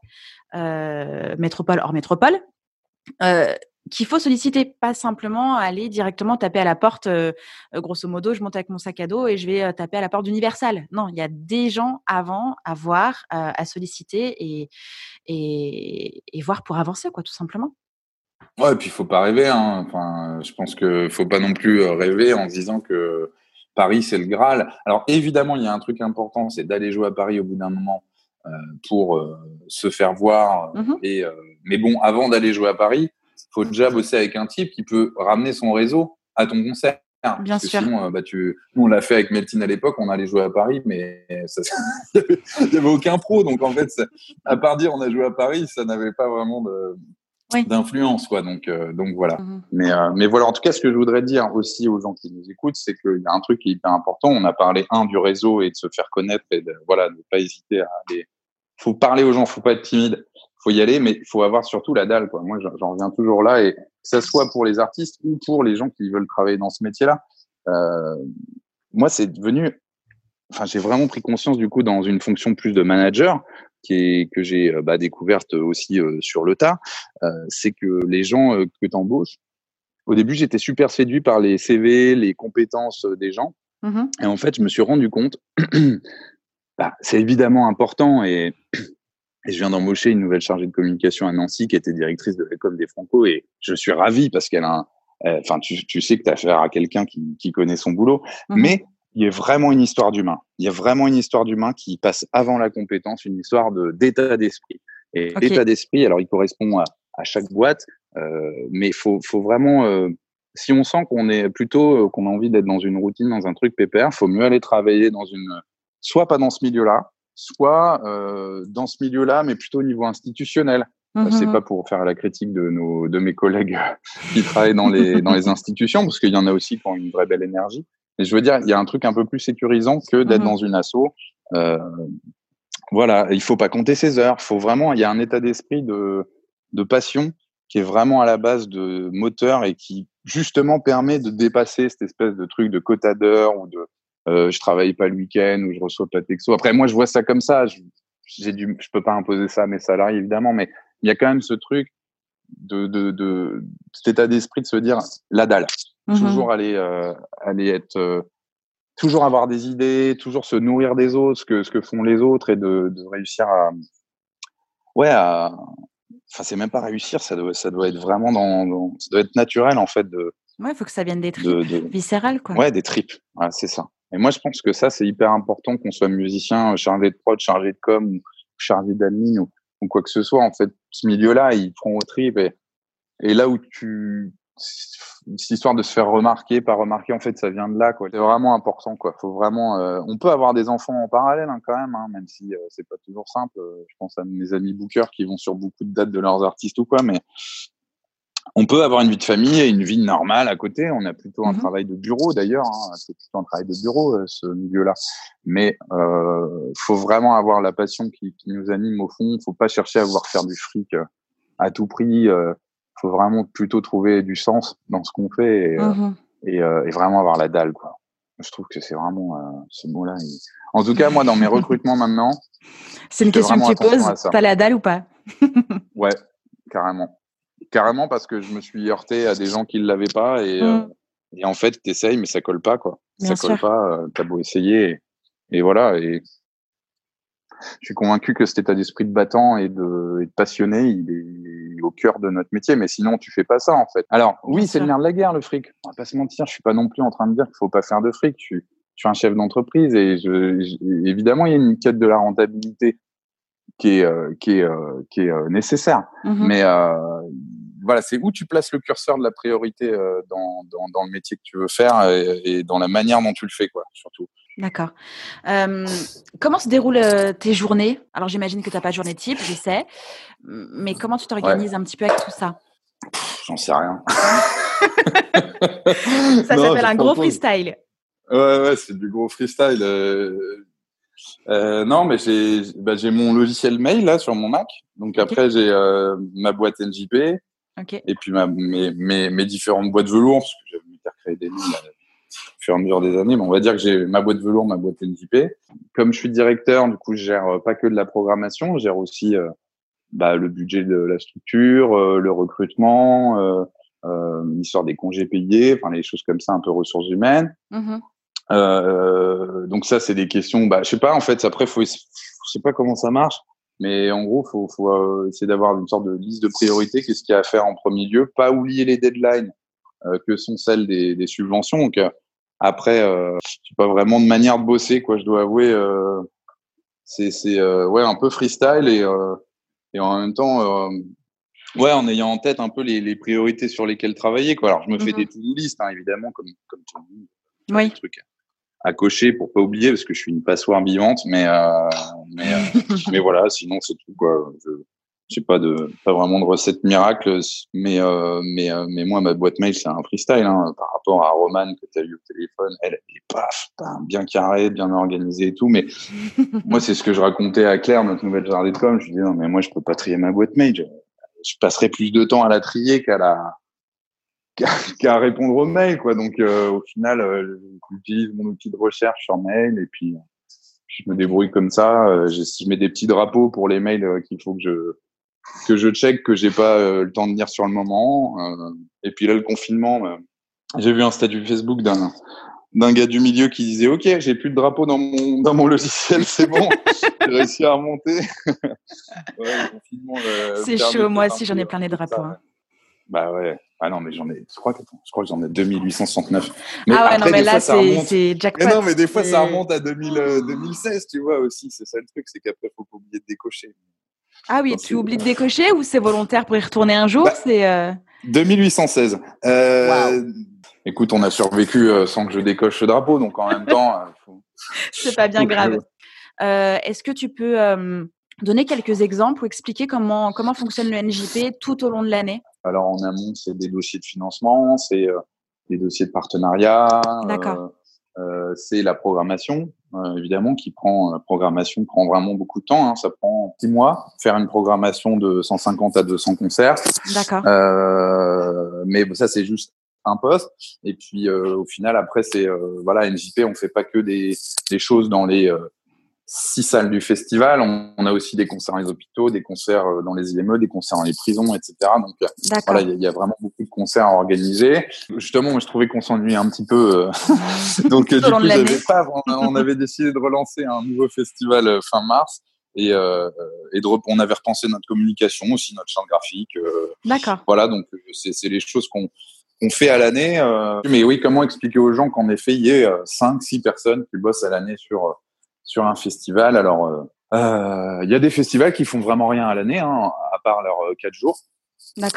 euh, métropole hors métropole, qu'il faut solliciter, pas simplement aller directement taper à la porte, euh, euh, grosso modo, je monte avec mon sac à dos et je vais euh, taper à la porte d'Universal. Non, il y a des gens avant à voir, à solliciter et, et, et, voir pour avancer, quoi, tout simplement. Ouais, et puis il faut pas rêver. Hein. Enfin, je pense qu'il faut pas non plus rêver en se disant que Paris c'est le Graal. Alors évidemment, il y a un truc important, c'est d'aller jouer à Paris au bout d'un moment pour se faire voir. Mmh et, mais bon, avant d'aller jouer à Paris, faut déjà bosser avec un type qui peut ramener son réseau à ton concert. Bien sûr. Sinon, euh, bah, tu... nous, on l'a fait avec Meltine à l'époque, on allait jouer à Paris, mais il n'y avait, aucun pro. Donc, en fait, à part dire on a joué à Paris, ça n'avait pas vraiment de, d'influence. quoi. Donc, euh, donc voilà. Mais, euh, mais voilà, en tout cas, ce que je voudrais dire aussi aux gens qui nous écoutent, c'est qu'il y a un truc qui est hyper important. On a parlé, un, du réseau et de se faire connaître et de, voilà, ne pas hésiter à aller. faut parler aux gens, faut pas être timide faut y aller, mais il faut avoir surtout la dalle. Quoi. Moi, j'en reviens toujours là, et que ce soit pour les artistes ou pour les gens qui veulent travailler dans ce métier-là. Euh, moi, c'est devenu, enfin, j'ai vraiment pris conscience du coup dans une fonction plus de manager, qui est que j'ai euh, bah, découverte aussi euh, sur le tas. Euh, c'est que les gens euh, que tu embauches, au début, j'étais super séduit par les CV, les compétences des gens, mmh et en fait, je me suis rendu compte. bah, c'est évidemment important et et je viens d'embaucher une nouvelle chargée de communication à Nancy qui était directrice de l'école des Franco et je suis ravi parce qu'elle a euh, enfin, tu, tu, sais que tu as affaire à quelqu'un qui, qui, connaît son boulot. Mhm. Mais il y a vraiment une histoire d'humain. Il y a vraiment une histoire d'humain qui passe avant la compétence, une histoire de d'état d'esprit. Et l'état d'esprit, alors il correspond à, à chaque boîte, euh, mais faut faut vraiment euh, si on sent qu'on est plutôt qu'on a envie d'être dans une routine, dans un truc pépère, faut mieux aller travailler dans une soit pas dans ce milieu-là, soit euh, dans ce milieu-là, mais plutôt au niveau institutionnel. Mmh c'est pas pour faire la critique de nos de mes collègues qui travaillent dans les dans les institutions, parce qu'il y en a aussi qui ont une vraie belle énergie. Mais je veux dire, il y a un truc un peu plus sécurisant que d'être mmh dans une asso. Euh, voilà, il faut pas compter ses heures. Faut vraiment, il y a un état d'esprit de de passion qui est vraiment à la base de moteur et qui justement permet de dépasser cette espèce de truc de quota d'heures ou de euh, je travaille pas le week-end ou je reçois pas de texto. Après, moi, je vois ça comme ça. Je, j'ai du, je peux pas imposer ça à mes salariés évidemment, mais il y a quand même ce truc de, de, de cet état d'esprit de se dire la dalle, mmh toujours aller, euh, aller être, euh, toujours avoir des idées, toujours se nourrir des autres, ce que ce que font les autres et de, de réussir à, ouais, à, enfin c'est même pas réussir, ça doit, ça doit être vraiment dans, dans ça doit être naturel en fait de. Ouais, il faut que ça vienne des tripes de, viscérales quoi. Ouais, des tripes, ouais, c'est ça. Et moi, je pense que ça, c'est hyper important qu'on soit musicien, chargé de prod, chargé de com, ou chargé d'admin ou, quoi que ce soit. En fait, ce milieu-là, il prend au trip. Et, et là où tu, cette histoire de se faire remarquer, pas remarquer, en fait, ça vient de là. quoi. C'est vraiment important. quoi. Faut vraiment. Euh, on peut avoir des enfants en parallèle hein, quand même, hein, même si euh, c'est pas toujours simple. Je pense à mes amis bookers qui vont sur beaucoup de dates de leurs artistes ou quoi, mais on peut avoir une vie de famille et une vie normale à côté. On a plutôt un mmh travail de bureau d'ailleurs. Hein. C'est plutôt un travail de bureau euh, ce milieu-là. Mais euh, faut vraiment avoir la passion qui, qui, nous anime au fond. Faut pas chercher à vouloir faire du fric euh, à tout prix. Euh, faut vraiment plutôt trouver du sens dans ce qu'on fait et, euh, mmh et, et, vraiment avoir la dalle. Quoi. Je trouve que c'est vraiment ce mot-là. En tout cas, moi, dans mes recrutements maintenant, c'est une question que tu poses. T'as la dalle ou pas? Ouais, carrément carrément parce que je me suis heurté à des gens qui ne l'avaient pas et, euh, mmh. et en fait, tu essayes, mais ça colle pas, quoi. ça colle pas, euh, tu as beau essayer et, voilà. Et je suis convaincu que cet état d'esprit de battant et de, et de, passionné, il est au cœur de notre métier. Mais sinon, tu fais pas ça, en fait. Alors, oui, c'est le nerf de la guerre, le fric. On va pas se mentir. Je suis pas non plus en train de dire qu'il faut pas faire de fric. Je suis, je suis un chef d'entreprise et je, évidemment, il y a une quête de la rentabilité qui est, euh, qui est, euh, qui est nécessaire. Mmh Mais voilà, c'est où tu places le curseur de la priorité euh, dans, dans, dans, le métier que tu veux faire et, dans la manière dont tu le fais, quoi, surtout. D'accord. Euh, comment se déroulent euh, tes journées? Alors, j'imagine que tu n'as pas de journée type, je sais. Mais comment tu t'organises un petit peu avec tout ça? J'en sais rien. ça s'appelle un gros freestyle. Ouais, ouais, c'est du gros freestyle. Euh, non, mais j'ai bah, mon logiciel mail là sur mon Mac. Donc après, j'ai euh, ma boîte NJP. Et puis ma, mes, mes, mes, différentes boîtes velours, parce que faire créer des lignes au fur et à mesure des années. Mais on va dire que j'ai ma boîte velours, ma boîte NJP. Comme je suis directeur, du coup, je gère euh, pas que de la programmation, je gère aussi euh, bah, le budget de la structure, euh, le recrutement, euh, euh, l'histoire des congés payés, enfin les choses comme ça, un peu ressources humaines. Mmh donc ça, c'est des questions. Bah, je sais pas. En fait, après, faut, je sais pas comment ça marche. Mais en gros, faut, faut euh, essayer d'avoir une sorte de liste de priorités. Qu'est-ce qu'il y a à faire en premier lieu Pas oublier les deadlines euh, que sont celles des, des subventions. Donc euh, après, euh, sais pas vraiment de manière de bosser, quoi. Je dois avouer, euh, c'est c'est ouais un peu freestyle et et en même temps, ouais, en ayant en tête un peu les, les priorités sur lesquelles travailler, quoi. Alors je me fais mm-hmm. des to-do list, hein, évidemment, comme comme tout le monde. Oui à cocher pour pas oublier parce que je suis une passoire vivante mais euh, mais, euh, mais voilà sinon c'est tout quoi. Je j'ai pas de pas vraiment de recette miracle mais euh, mais euh, mais moi ma boîte mail c'est un freestyle hein, par rapport à Roman que tu as eu au téléphone. Elle est paf bien carré bien organisé et tout mais moi c'est ce que je racontais à Claire notre nouvelle chargée de com. Je lui dis non mais moi je peux pas trier ma boîte mail. Je, je passerai plus de temps à la trier qu'à la qu'à répondre aux mails, quoi. Donc, euh, au final, euh, j'utilise mon outil de recherche sur mail et puis je me débrouille comme ça. Euh, je mets des petits drapeaux pour les mails euh, qu'il faut que je que je check, que j'ai pas le temps de lire sur le moment. et puis là, le confinement, j'ai vu un statut Facebook d'un d'un gars du milieu qui disait OK, j'ai plus de drapeaux dans mon dans mon logiciel, c'est bon, j'ai réussi à remonter. ouais, c'est chaud, moi aussi j'en ai plein les drapeaux. Hein. Bah ouais. Ah non, mais j'en ai, je crois que, je crois que j'en ai 2869. Mais ah ouais, non, mais là, c'est jackpot. Mais non, mais des fois, ça remonte à 2000, 2016, tu vois, aussi. C'est ça le truc, c'est qu'après, il faut pas oublier de décocher. Ah oui, tu oublies de décocher ou c'est volontaire pour y retourner un jour? Bah, C'est 2816. Euh, Écoute, on a survécu euh, sans que je décoche ce drapeau, donc en même temps. Euh, faut... c'est pas bien grave. Est-ce que tu peux donner quelques exemples ou expliquer comment, comment fonctionne le NJP tout au long de l'année Alors en amont, c'est des dossiers de financement, c'est des dossiers de partenariat. D'accord. Euh, c'est la programmation, euh, évidemment, qui prend, la euh, programmation prend vraiment beaucoup de temps. Hein. Ça prend six mois, faire une programmation de 150 à 200 concerts. D'accord. mais ça, c'est juste un poste. Et puis, au final, après, c'est, voilà, NJP, on fait pas que des, des choses dans les six salles du festival. On, a aussi des concerts dans les hôpitaux, des concerts euh, dans les IME, des concerts dans les prisons, etc. Donc euh, voilà, il y, a vraiment beaucoup de concerts à organiser. Justement, je trouvais qu'on s'ennuyait un petit peu. Euh, donc du coup, pas, on, avait décidé de relancer un nouveau festival fin mars. Et, et de, on avait repensé notre communication aussi, notre champ graphique. D'accord. Voilà, donc c'est les choses qu'on qu'on fait à l'année. mais oui, comment expliquer aux gens qu'en effet, il y ait 5, 6 personnes qui bossent à l'année sur sur un festival. Alors, euh, euh, il y a des festivals qui font vraiment rien à l'année, hein, à part leurs euh, quatre jours.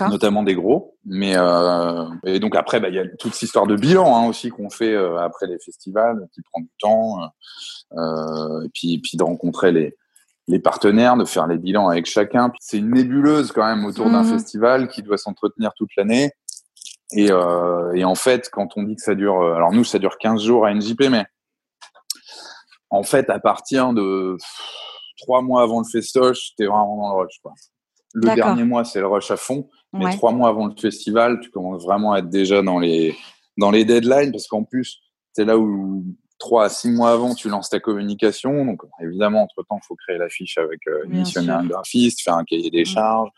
Notamment des gros. Mais euh, et donc après, bah, il y a toute cette histoire de bilan hein, aussi qu'on fait après les festivals, qui prend du temps. et puis, et puis de rencontrer les, les partenaires, de faire les bilans avec chacun. C'est une nébuleuse quand même autour d'un mhm. festival qui doit s'entretenir toute l'année. Et, et, en fait, quand on dit que ça dure, alors nous, ça dure 15 jours à NJP, mais en fait, à partir de trois mois avant le festoche, t'es vraiment dans le rush. Quoi. Le dernier mois, c'est le rush à fond. Mais trois mois avant le festival, tu commences vraiment à être déjà dans les, dans les deadlines parce qu'en plus, c'est là où trois à six mois avant, tu lances ta communication. Donc, évidemment, entre-temps, il faut créer l'affiche avec euh, missionner un graphiste, faire un cahier des charges,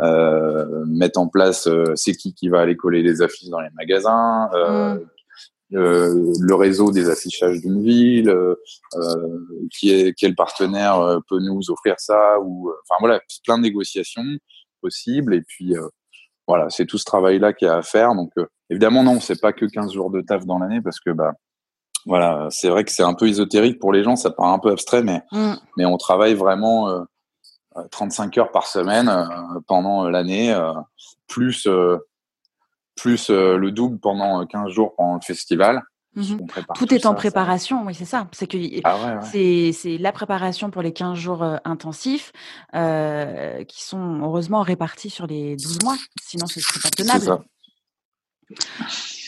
euh, mettre en place euh, c'est qui qui va aller coller les affiches dans les magasins, euh, mm. Le réseau des affichages d'une ville, euh, euh, qui est quel partenaire peut nous offrir ça ou enfin voilà plein de négociations possibles et puis voilà c'est tout ce travail là qu'il y a à faire donc évidemment non c'est pas que 15 jours de taf dans l'année parce que bah voilà c'est vrai que c'est un peu ésotérique pour les gens ça paraît un peu abstrait mais mm. mais on travaille vraiment 35 heures par semaine pendant l'année plus plus euh, le double pendant 15 jours pendant le festival. Mhm. Tout est en préparation, oui, c'est ça. C'est que ah c'est la préparation pour les 15 jours euh, intensifs euh, qui sont heureusement répartis sur les 12 mois, sinon ce serait pas tenable.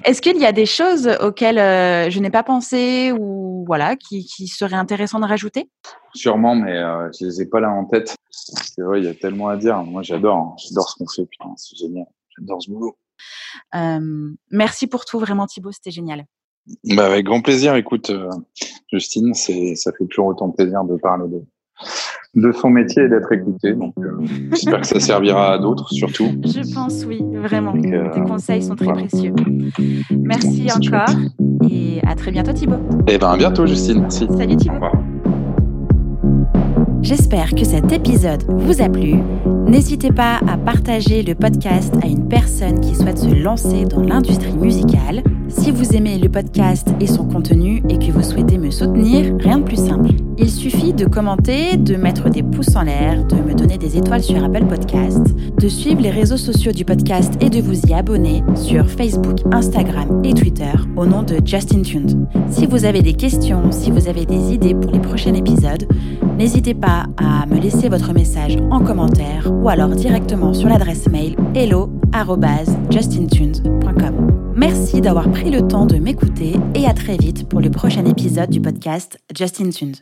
Est-ce qu'il y a des choses auxquelles je n'ai pas pensé ou voilà qui, qui seraient intéressantes de rajouter? Sûrement, mais je les ai pas là en tête. C'est vrai, il y a tellement à dire. Moi, j'adore, hein. j'adore ce qu'on fait. Putain, c'est génial. J'adore ce boulot merci pour tout, vraiment Thibaut, c'était génial. Bah, avec grand plaisir. Écoute, euh, Justine, c'est, ça fait toujours autant plaisir de parler de, de son métier et d'être écouté. Donc, euh, j'espère que ça servira à d'autres, surtout. Je pense, oui, vraiment. Euh, Tes conseils sont très précieux. Merci encore et à très bientôt, Thibaut. Et eh ben, à bientôt, Justine. Merci. Salut, Thibaut. J'espère que cet épisode vous a plu. N'hésitez pas à partager le podcast à une personne qui souhaite se lancer dans l'industrie musicale. Si vous aimez le podcast et son contenu et que vous souhaitez me soutenir, rien de plus simple. Il suffit de commenter, de mettre des pouces en l'air, de me donner des étoiles sur Apple Podcast, de suivre les réseaux sociaux du podcast et de vous y abonner sur Facebook, Instagram et Twitter au nom de Justin Tuned. Si vous avez des questions, si vous avez des idées pour les prochains épisodes, n'hésitez à me laisser votre message en commentaire ou alors directement sur l'adresse mail hello@justintunes.com. Merci d'avoir pris le temps de m'écouter et à très vite pour le prochain épisode du podcast Justin Tunes.